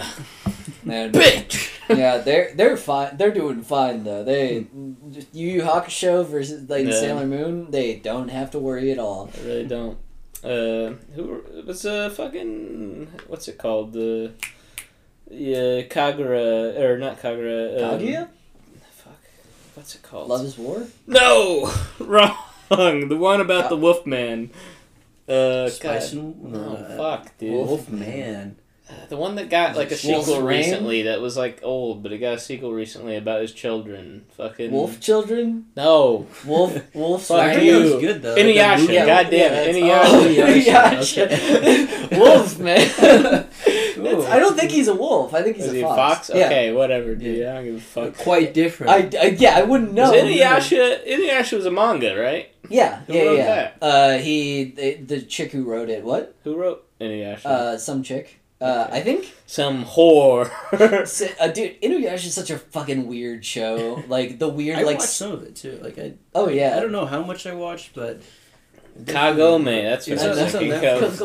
man. Bitch. yeah, they're they're fine. They're doing fine though. They just Yu Yu Hakusho versus like Yeah. Sailor Moon. They don't have to worry at all. I really don't. Uh, who was uh fucking what's it called the yeah Kagura or not Kagura um, Kaguya, Fuck, what's it called? Love is War. No, wrong. The one about the Wolfman. Uh, Spice God. and No, uh, fuck, dude. Wolf man. The one that got like a Wolf's sequel Rain? recently that was like old, but it got a sequel recently about his children. Fucking Wolf children. No, Wolf. Wolf. Fuck I Rain. you. was good though. Inuyasha. Like Yeah, God damn yeah, it, that's- Inuyasha. Oh, Inuyasha. Wolf man. I don't think he's a wolf. I think he's Is a he a fox. fox? Yeah. Okay, whatever, dude. Yeah. I don't give a fuck. Quite different. I, I yeah I wouldn't know. Was Inuyasha? Inuyasha was a manga, right? Yeah, Who yeah, wrote yeah. that? Uh, he the, the chick who wrote it. What? Who wrote Inuyasha? Uh, some chick. Uh, Okay. I think. Some whore. S- Uh, dude, Inuyasha is such a fucking weird show. Like the weird, I like. watched some of it too. Like I, Oh yeah. I don't know how much I watched, but Kagome. That's what It's I was that's on thinking Netflix. of.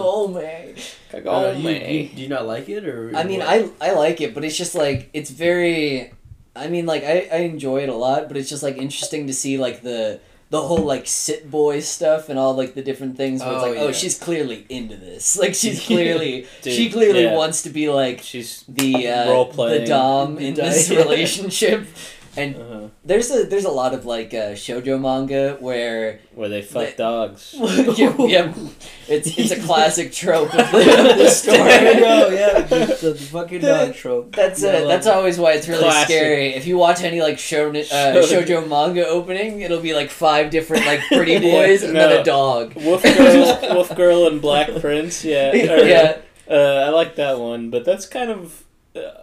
Kagome. uh, you, you, do you not like it or? I mean, what? I I like it, but it's just like it's very. I mean, like I, I enjoy it a lot, but it's just like interesting to see like the the whole like sit boy stuff and all like the different things where it's Oh, like, oh, she's clearly into this. Like she's clearly Dude, she clearly yeah. wants to be like She's the uh, Role-playing. the dom in this relationship. And Uh-huh. there's a there's a lot of like uh, shojo manga where where they fuck dogs. yeah, yeah, it's it's a classic trope of the, the story. Go. Yeah, the, fucking dog trope. That's Yeah, uh, that's it. always why it's really Classic. scary. If you watch any like shonen, uh, shojo manga opening, it'll be like five different like pretty Yeah, boys and then a dog. Wolf girl, Wolf girl, and Black Prince. Yeah, or- yeah, Uh, I like that one, but that's kind of uh,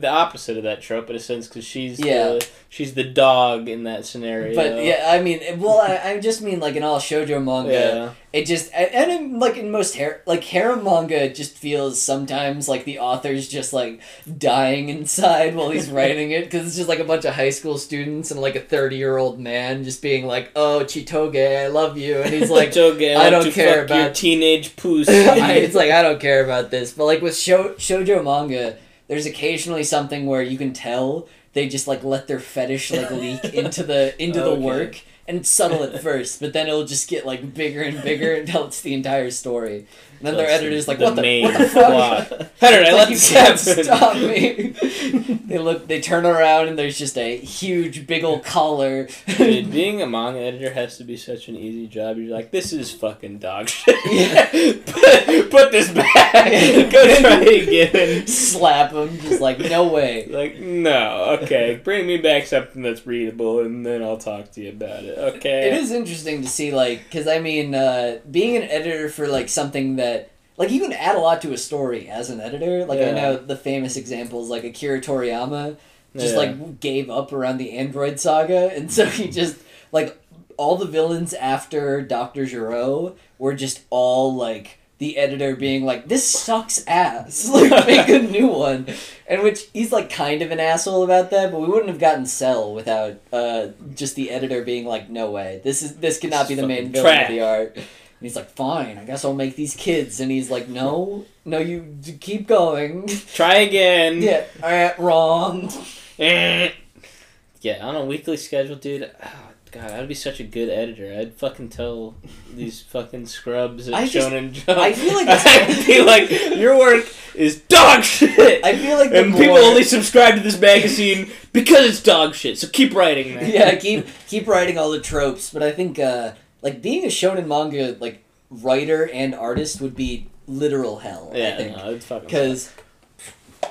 the opposite of that trope in a sense because she's Yeah. the, she's the dog in that scenario. but yeah, I mean, well, I, I just mean like in all shojo manga, yeah. it just and in, like in most hair like harem manga, it just feels sometimes like the author's just like dying inside while he's writing it because it's just like a bunch of high school students and like a thirty year old man just being like, "Oh, Chitoge, I love you," and he's like. Toge, I don't care about- teenage poos. It's like I don't care about this, but like with sho- shojo manga, there's occasionally something where you can tell they just like let their fetish like leak into the into the work, and subtle at first, but then it'll just get like bigger and bigger until it's the entire story. And then their That's editor's like, the "What the, main what the fuck?" plot. How I Like, let you this can't happen? stop me. they look. They turn around and there's just a huge, big old collar. Dude, being a manga editor has to be such an easy job. You're like, this is fucking dog shit. Yeah. put, put this back. Go try again. Slap him, just like no way. Like, no, okay. Bring me back something that's readable and then I'll talk to you about it. Okay. It is interesting to see, like, because I mean, uh, being an editor for like something that, like, you can add a lot to a story as an editor. Like, I know the famous examples, like Akira Toriyama, just Yeah. like gave up around the Android saga, and so he just like all the villains after Doctor Gero were just all like the editor being like, "This sucks ass, like make a new one," and which he's like kind of an asshole about that. But we wouldn't have gotten Cell without uh, just the editor being like, "No way, this is this cannot be the main villain trash." of the art." And he's like, "Fine, I guess I'll make these kids," and he's like, "No, no, you d- keep going." Try again. yeah, all right, wrong. Eh. yeah, on a weekly schedule, dude. Oh, God, I'd be such a good editor. I'd fucking tell these fucking scrubs at I just- Shonen Jump. I feel like I'd be like, your work is dog shit. I feel like the and more, people only subscribe to this magazine because it's dog shit. So keep writing, man. yeah keep keep writing all the tropes. But I think uh, like being a shonen manga like writer and artist would be literal hell. I yeah, think no, it's fucking. because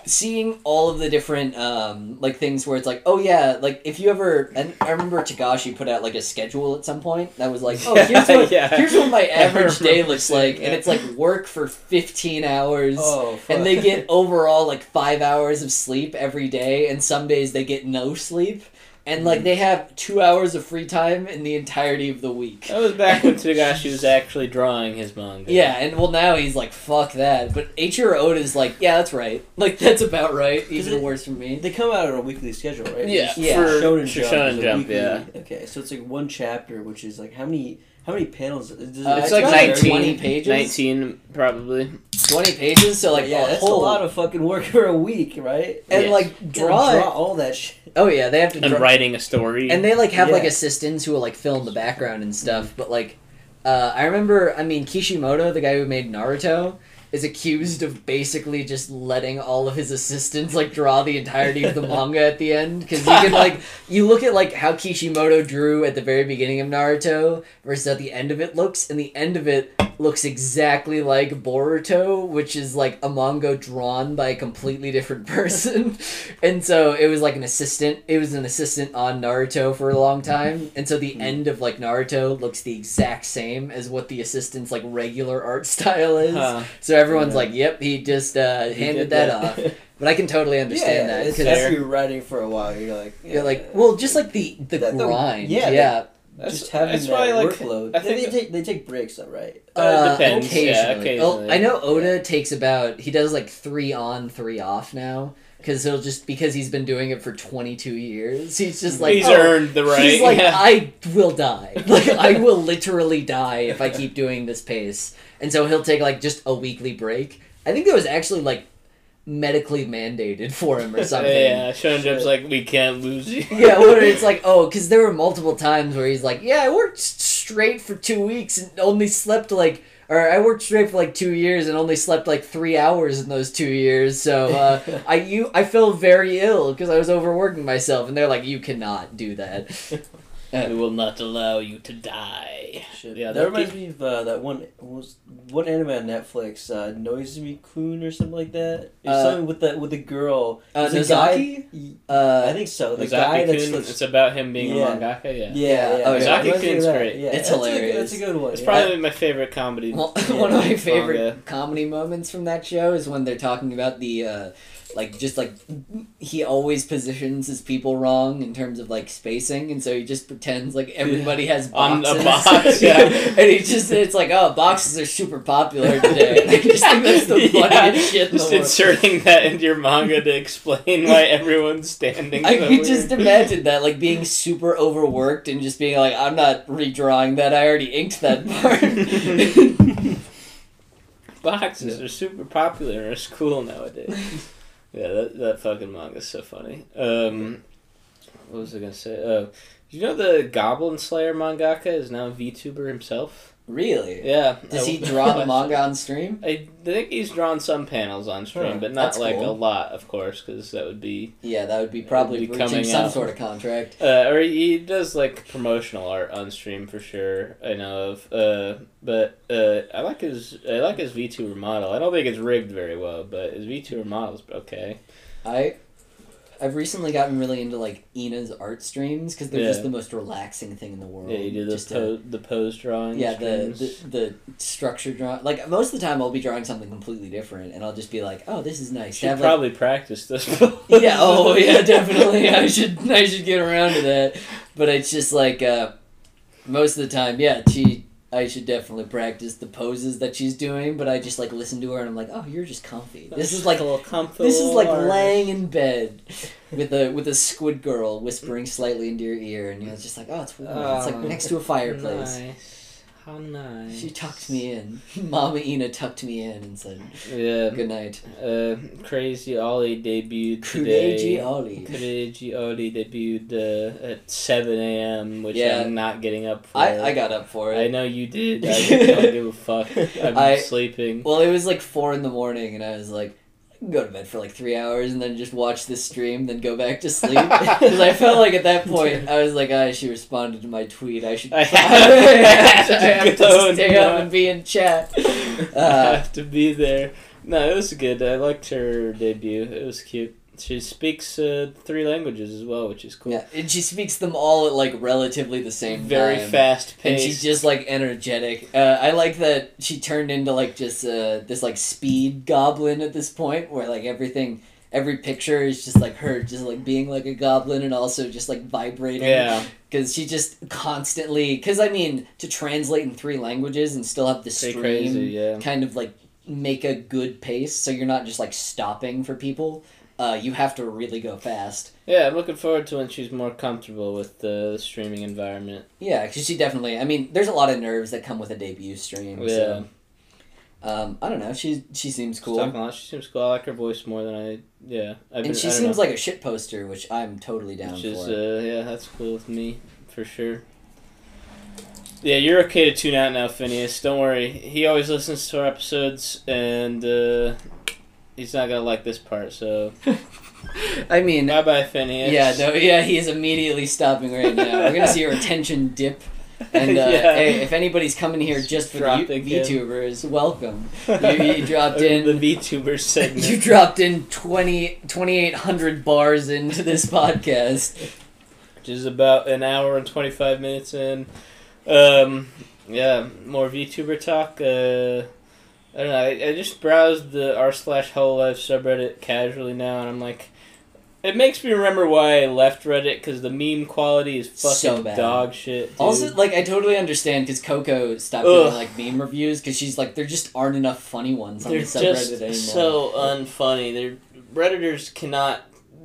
seeing all of the different um, like things where it's like oh yeah like if you ever and I remember Togashi put out like a schedule at some point that was like oh here's what Yeah. here's what my average day looks like and it's like work for 15 hours Oh, and they get overall like five hours of sleep every day and some days they get no sleep and mhm. like they have two hours of free time in the entirety of the week That was back when Togashi was actually drawing his manga. yeah and well now he's like fuck that but Eiichiro Oda's like yeah that's right like that's about right even it- worse for me They come out on a weekly schedule, right? Yeah, Yeah. for Shonen for Jump Shonen Jump, weekly- yeah. Okay, so it's like one chapter, which is like how many How many panels? Does Uh, it's it's like 19, 20 pages. 19 probably. Twenty pages, so like yeah, a that's whole a lot of fucking work for a week, right? and Yes. like draw, draw all that shit. Oh yeah, they have to And draw. writing a story. and they like have like assistants who will like fill in the background and stuff but like uh, i remember i mean kishimoto the guy who made naruto is accused of basically just letting all of his assistants like draw the entirety of the manga at the end. Because you can like you look at like how kishimoto drew at the very beginning of naruto versus at the end of it looks and the end of it looks exactly like boruto which is like a manga drawn by a completely different person and so it was like an assistant it was an assistant on naruto for a long time and so the end of like naruto looks the exact same as what the assistant's like regular art style is Huh. so everyone's Yeah. like yep he just uh, He handed that, that. off but i can totally understand yeah, that because fair. after you're writing for a while, you're like, you're like well just like the the That- the- grind yeah, yeah, That's, just having that's that why, like, workload. I think they take they take breaks, though, right? Uh, depends, yeah, occasionally. Oh. I know Oda takes about he does like three on, three off now because he'll just because he's been doing it for twenty two years. He's just like he's oh, earned the right. He's like yeah. I will die. Like I will literally die if I keep doing this pace. And so he'll take like just a weekly break. I think that was actually like medically mandated for him or something. yeah, Shonen Jump's like, we can't lose you. Yeah, where it's like, oh, because there were multiple times where he's like, yeah, I worked straight for two weeks and only slept like, or I worked straight for like two years and only slept like three hours in those two years. So uh, I you I felt very ill because I was overworking myself, and they're like, you cannot do that. We will not allow you to die. Shit. Yeah, that that reminds me of uh, that one was one anime on Netflix, uh, Noizumi Kun or something like that. It's Uh, something with that with the girl. Uh, guy- Uh, I think so. The Ozaki guy that's, that's it's about him being Yeah. a mangaka, yeah. yeah, Yeah, yeah. oh, yeah. of Ozaki-kun's great. Yeah, It's that's a- hilarious. that's a good one. It's probably my favorite comedy. Well, one of my favorite Manga. comedy moments from that show is when they're talking about the, uh, like, just like he always positions his people wrong in terms of like spacing, and so he just pretends like everybody has boxes On a box, yeah. and he just it's like, oh, boxes are super popular today. And I just think that's the Yeah, funniest shit in the Just world. inserting that into your manga to explain why everyone's standing. I so could just imagine that, like being super overworked and just being like, I'm not redrawing that. I already inked that part. Boxes are super popular and are cool nowadays. Yeah, that, that fucking manga's so funny. Um, what was I gonna say? Uh, do you know the Goblin Slayer mangaka is now a VTuber himself? really? Yeah. Does I- he draw the manga on stream? I think he's drawn some panels on stream, Huh, but not like cool. a lot, of course, because that would be. Yeah, that would be probably It'd be coming some out. sort of contract. Uh, or he does like promotional art on stream for sure. I know of. Uh, but uh, I like his I like his VTuber model. I don't think it's rigged very well, but his VTuber model's okay. I, I've recently gotten really into like Ina's art streams because they're Yeah. just the most relaxing thing in the world. Yeah, you do the Just to- the pose drawing. yeah, the, the the structure drawing. Like most of the time, I'll be drawing something completely different, and I'll just be like, "Oh, this is nice." to should have, like, probably practice this. yeah. Oh, yeah. Definitely. I should. I should get around to that. But it's just like uh, most of the time, yeah. She. I should definitely practice the poses that she's doing. But I just like listen to her, and I'm like, oh, you're just comfy. This is like a little comfy. this is like laying in bed with a with a squid girl whispering slightly into your ear, and you're just like, oh, it's warm. it's like Oh, next to a fireplace. Nice. How nice. She tucked me in. Mama Ina tucked me in and said, Yeah. "Good night." Uh, Crazy Ollie debuted Kureiji today. Ollie. Crazy Ollie debuted uh, at 7 a.m., which Yeah. I'm not getting up for. I, I got up for it. I know you did. I don't give a fuck. I'm I- sleeping. Well, it was like four in the morning, and I was like, I can go to bed for like three hours and then just watch this stream, then go back to sleep. Because I felt like at that point, I was like, ah, she responded to my tweet. I should. I I have to have go to stay up and be in chat. I Uh, have to be there. No, it was good. I liked her debut. It was cute. She speaks uh, three languages as well, which is cool. yeah, and she speaks them all at like relatively the same Very time. fast pace. And she's just like energetic. Uh, I like that she turned into like just uh, this like speed goblin at this point, where like everything, every picture is just like her, just like being like a goblin and also just like vibrating. yeah, because she just constantly. Because I mean, to translate in three languages and still have the stream crazy. Yeah. kind of like make a good pace, so you're not just like stopping for people. Uh, you have to really go fast. Yeah, I'm looking forward to when she's more comfortable with the streaming environment. Yeah, because she definitely. I mean, there's a lot of nerves that come with a debut stream. So, um, I don't know. She she seems She's cool, talking a lot. She seems cool. I like her voice more than I. Yeah, I've and she I seems know. like a shit poster, which I'm totally down Which is for. uh, yeah, that's cool with me for sure. Yeah, you're okay to tune out now, Phineas. Don't worry. He always listens to our episodes, and uh, he's not gonna like this part. So I mean, bye, bye, Phineas. yeah, no, yeah, he is immediately stopping right now. We're gonna see your attention dip. And uh, Yeah. hey, if anybody's coming here just for the U- VTubers, welcome. You, you dropped in. the VTuber segment. You dropped in 20 2,800 bars into this podcast. which is about an hour and 25 minutes in. Um, yeah, more VTuber talk. Uh, I don't know. I, I just browsed the r slash Hololive subreddit casually now, and I'm like, it makes me remember why I left Reddit because the meme quality is fucking So bad. dog shit. Dude. Also, like, I totally understand because Coco stopped Ugh. doing like meme reviews because she's like, there just aren't enough funny ones on they're the subreddit just anymore. so unfunny. They're redditors cannot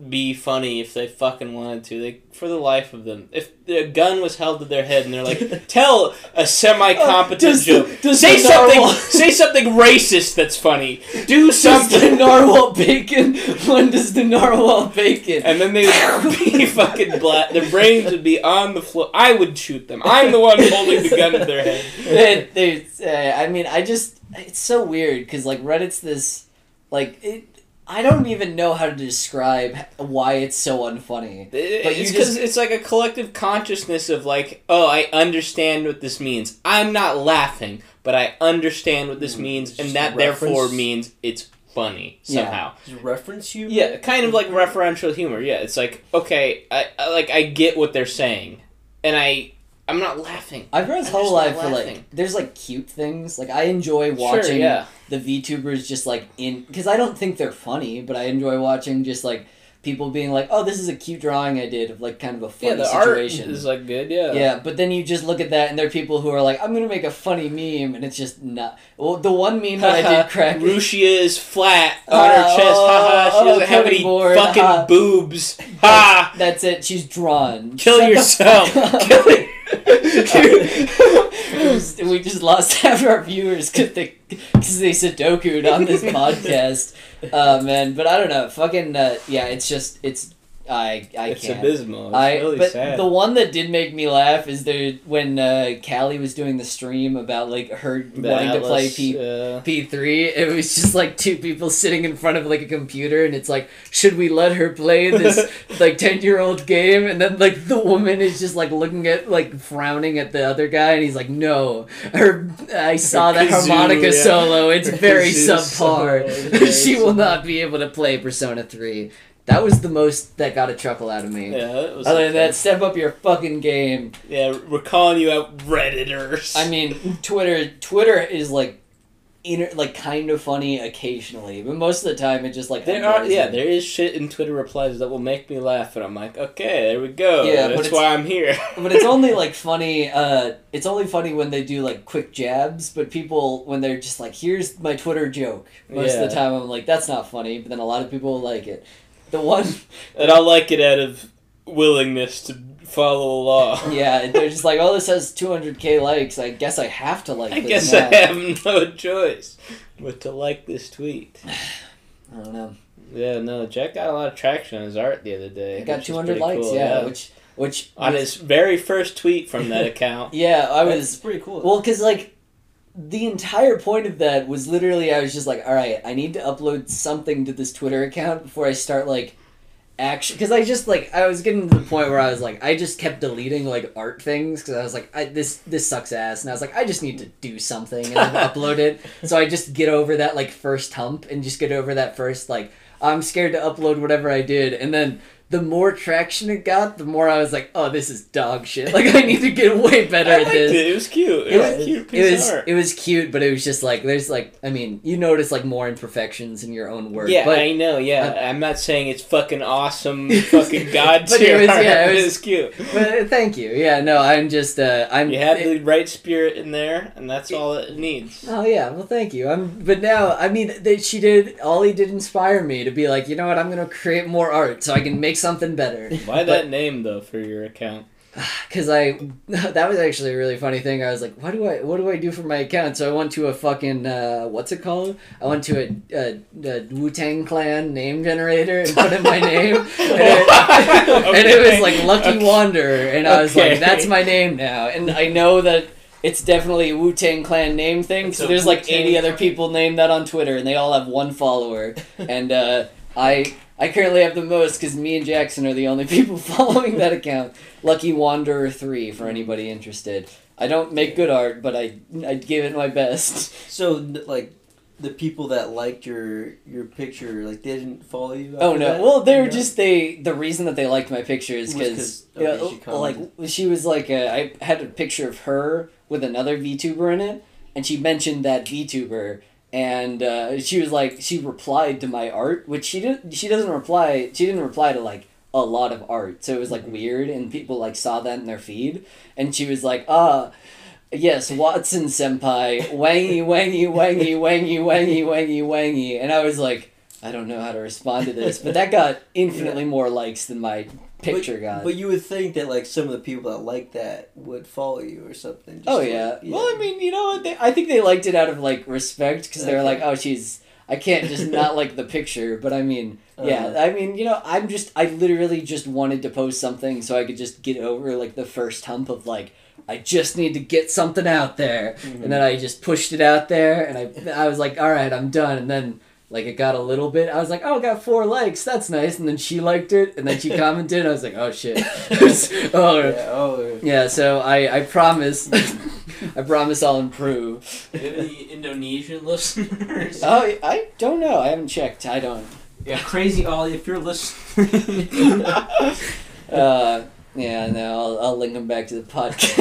be funny if they fucking wanted to. They for the life of them. If a gun was held to their head and they're like, tell a semi-competent Does joke, does say something, say something racist that's funny. Do something." Does the narwhal bacon? When does the narwhal bacon? And then they would be fucking black. Their brains would be on the floor. I would shoot them. I'm the one holding the gun to their head. It- there's, uh, I mean, I just it's so weird because like Reddit's this like it. I don't even know how to describe why it's so unfunny. But it's just- because it's like a collective consciousness of like, oh, I understand what this means. I'm not laughing, but I understand what this Hmm. means, and that reference- therefore means it's funny somehow. Just reference you. Yeah, kind of like referential humor. Yeah, it's like okay, I, I like I get what they're saying, and I I'm not laughing. I've read I'm whole life for like there's like cute things. Like I enjoy watching Sure, yeah. the VTubers just like in because I don't think they're funny, but I enjoy watching just like people being like, "Oh, this is a cute drawing I did of like kind of a funny Yeah, the situation." art is like good. Yeah. yeah, but then you just look at that and there are people who are like, "I'm gonna make a funny meme," and it's just not. Well, the one meme that I did crack. Rushia is flat on Ah, her chest. Haha. She oh, doesn't have any board, fucking ha. boobs. Ha. That's it. She's drawn. Kill Shut yourself. Kill. It was- we just lost half our viewers because they because they sudoku'd on this podcast. Uh, man, but I don't know. Fucking uh, yeah, it's just it's I I it's can't. abysmal. It's I really but sad. the one that did make me laugh is the when uh, Calli was doing the stream about like her The wanting to play P uh, P3, it was just like two people sitting in front of like a computer, and it's like, should we let her play this like 10 year old game? And then like the woman is just like looking at, like frowning at the other guy, and he's like, no. Her, I saw that kazoo, harmonica yeah. solo, it's Her very subpar. solo, very she will not be able to play Persona 3. That was the most that got a chuckle out of me. yeah, that was Other than that, step up your fucking game. Yeah, we're calling you out, redditors. I mean, Twitter. Twitter is like, inter- like kind of funny occasionally, but most of the time it just like there are yeah, me. there is shit in Twitter replies that will make me laugh, and I'm like, okay, there we go. Yeah, that's why I'm here. but it's only like funny. Uh, it's only funny when they do like quick jabs. But people when they're just like, "Here's my Twitter joke." Most of the time, I'm like, "That's not funny," but then a lot of people like it. The one, and I like it out of willingness to follow law. yeah, they're just like, "Oh, this has 200k likes. I guess I have to like I this guess now." I have no choice but to like this tweet. I don't know. Yeah, no, Jack got a lot of traction on his art the other day. It got 200 likes. cool, yeah, which which on was- his very first tweet from that account. yeah, I was pretty cool. Well, because like the entire point of that was literally I was just like, all right, I need to upload something to this Twitter account before I start like action. Because I just like I was getting to the point where I was like, I just kept deleting like art things because I was like, I, this this sucks ass, and I was like, I just need to do something and then upload it. So I just get over that like first hump and just get over that first like I'm scared to upload whatever I did, and then the more traction it got, the more I was like, oh, this is dog shit. Like I need to get way better at this. it. It was cute. It, It was, was, cute it was art. it was cute, but it was just like there's like I mean you notice like more imperfections in your own work. yeah, but I know. Yeah, I'm not saying it's fucking awesome, fucking god But it tier was- art, yeah, it but was- cute. but uh, thank you. Yeah, no, I'm just uh I'm You had it- the right spirit in there, and that's all it needs. Oh yeah, well thank you. I'm but now I mean that she did Ollie did inspire me to be like, you know what, I'm gonna create more art so I can make something better. Why that name though for your account? Cause I that was actually a really funny thing. I was like, what do I what do I do for my account? So I went to a fucking uh, what's it called? I went to a, a, a Wu Tang Clan name generator and put in my name, and it, and it was like Lucky Okay. Wanderer, and I was Okay. like, that's my name now, and I know that. It's definitely a Wu Tang Clan name thing. So there's like Wu-Tang 80 other people named that on Twitter, and they all have one follower. and uh, I I currently have the most because me and Jackson are the only people following that account. Lucky Wanderer three for anybody interested. I don't make good art, but I I give it my best. So like, the people that liked your your picture, like they didn't follow you. Oh no! that? Well, they were No? just they. The reason that they liked my picture is because because 'cause- okay, she like she was like uh, I had a picture of her with another VTuber in it, and she mentioned that VTuber, and uh, she was like she replied to my art, which she didn't. She doesn't reply. She didn't reply to like a lot of art, so it was like weird, and people like saw that in their feed, and she was like, ah. Yes, Watson senpai, wangy, wangy, wangy, wangy, wangy, wangy, wangy, and I was like, I don't know how to respond to this, but that got infinitely more likes than my picture but. But you would think that like some of the people that like that would follow you or something. Just oh like- yeah. Well, I mean, you know what? They, I think they liked it out of like respect because they were Okay. like, oh, she's. I can't just not like the picture, but I mean, yeah. Uh-huh. I mean, you know, I'm just. I literally just wanted to post something so I could just get over like the first hump of like. I just need to get something out there, Mhm. and then I just pushed it out there, and I, I was like, all right, I'm done, and then like it got a little bit. I was like, oh, it got four likes, that's nice, and then she liked it, and then she commented, I was like, oh shit, oh Yeah, oh, yeah, so I, I promise, I promise I'll improve. the Indonesian listeners. Oh, I don't know. I haven't checked. I don't. yeah, crazy Ollie, if you're listening. Uh, yeah, no, I'll, I'll link them back to the podcast.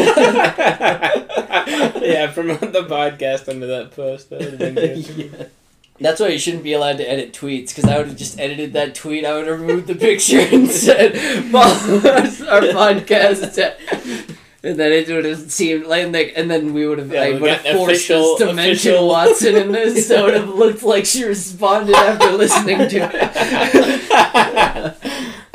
yeah, promote the podcast under that post. That would have been good. yeah. That's why you shouldn't be allowed to edit tweets, because I would have just edited that tweet. I would have removed the picture and said, follow us, our podcast. And then it would have seemed like, and then- and then we would have, Yeah, I would have forced official- us to mention Watson in this, so it would have looked like she responded after listening to it.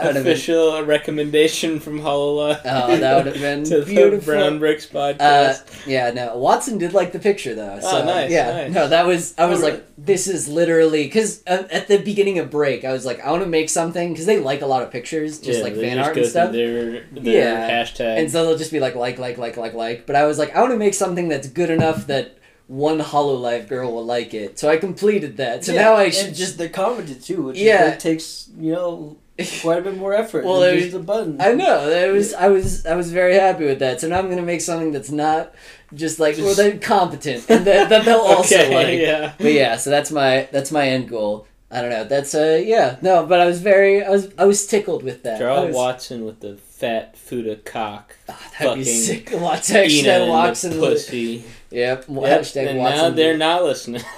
Would've been- Official recommendation from Holola. Oh, that would have been to beautiful. the Brown Bricks Uh, podcast. yeah, no. Watson did like the picture though. So, Oh, nice, Yeah, nice. no, that was. I Oh, was really? like, this is literally because uh, at the beginning of break, I was like, I want to make something because they like a lot of pictures, just Yeah, like fan just art and stuff. Their, their Yeah, hashtag. And so they'll just be like, like, like, like, like, like. But I was like, I want to make something that's good enough that one Hololive girl will like it. So I completed that. So Yeah, now I and should just. they commented too, which Yeah. is, like, takes you know quite a bit more effort. Well, than it just the button. I know that was I was I was very happy with that. So now I'm gonna make something that's not just like well, they're competent and that, that they'll also okay, like. yeah. But yeah, so that's my that's my end goal. I don't know. That's uh yeah no, but I was very I was I was tickled with that. Charles was, Watson with the fat Fuda cock. Ah, that'd be sick. Watch Ina hashtag Watson. the pussy. Yep. Yep, Hashtag and Watson. now they're not listening.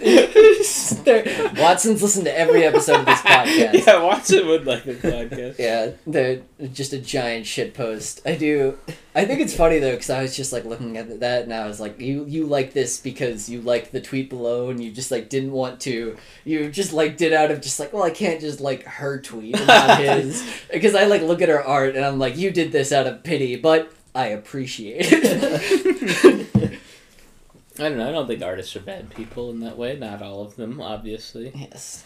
They're- Watson's listened to every episode of this podcast. yeah, Watson would like this podcast. Yeah, they're just a giant shit post. I do. I think it's funny though because I was just like looking at that and I was like, you you like this because you liked the tweet below and you just like didn't want to. You just like did out of just like, well, I can't just like her tweet and not his because I like look at her art and I'm like, you did this out of pity, but I appreciate it. I don't know. I don't think artists are bad people in that way. Not all of them, obviously. yes.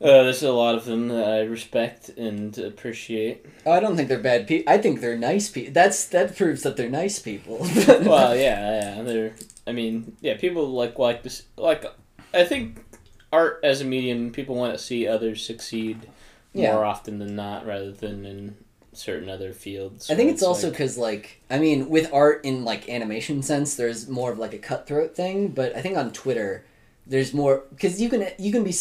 Uh, there's a lot of them that I respect and appreciate. Oh, I don't think they're bad people. I think they're nice people. That's that proves that they're nice people. well, yeah, yeah. They're. I mean, yeah. People like like this. Like, I think art as a medium, people want to see others succeed Yeah. more often than not, rather than in certain other fields. I think where it's also because, like, I mean, with art in like animation sense, there's more of like a cutthroat thing. But I think on Twitter, there's more because you can you can be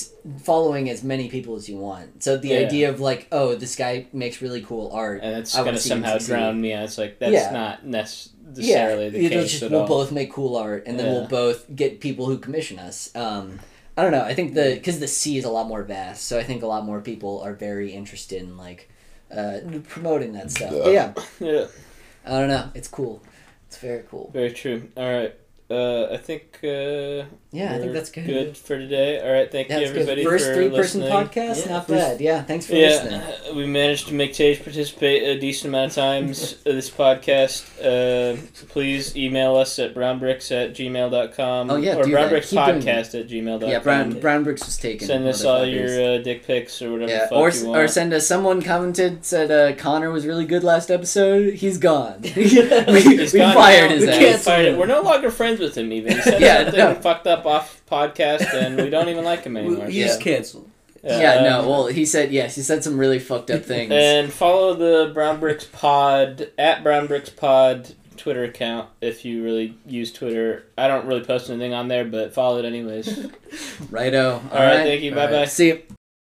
following as many people as you want. So the Yeah. idea of like, oh, this guy makes really cool art. and it's gonna somehow drown me out. It's like that's Yeah. not necessarily the it'll case just- at we'll all. both make cool art, and then Yeah. we'll both get people who commission us. Um, I don't know. I think the because the sea is a lot more vast, so I think a lot more people are very interested in like uh, promoting that stuff. But yeah, Yeah, I don't know. It's cool. It's very cool. very true. All right. Uh, I think. Uh, Yeah, I think that's good. Good for today. All right. Thank you, That's good. everybody, First for three person listening. podcast, Yeah, not first- bad. Yeah, thanks for listening. Yeah, we managed to make Tage participate a decent amount of times this podcast. Uh, please email us at brownbricks at gmail.com. Oh, yeah, or do that. Keep doing brownbrickspodcast at gmail.com. Yeah, Brown Brown Bricks was taken. Send us all your uh, dick pics or whatever yeah, the fuck or, you want. or send us. Someone commented said uh, Connor was really good last episode. He's gone. we He's we gone fired now. his We ass. fired. We're no longer friends with him. Even he said Yeah, something no. fucked up off podcast, and we don't even like him anymore. He's Yeah. canceled. Yeah, no. Well, he said yes. He said some really fucked up things. And follow the Brown Bricks Pod at Brown Bricks Pod Twitter account if you really use Twitter. I don't really post anything on there, but follow it anyways. Righto. All right, thank you. Bye bye. See you.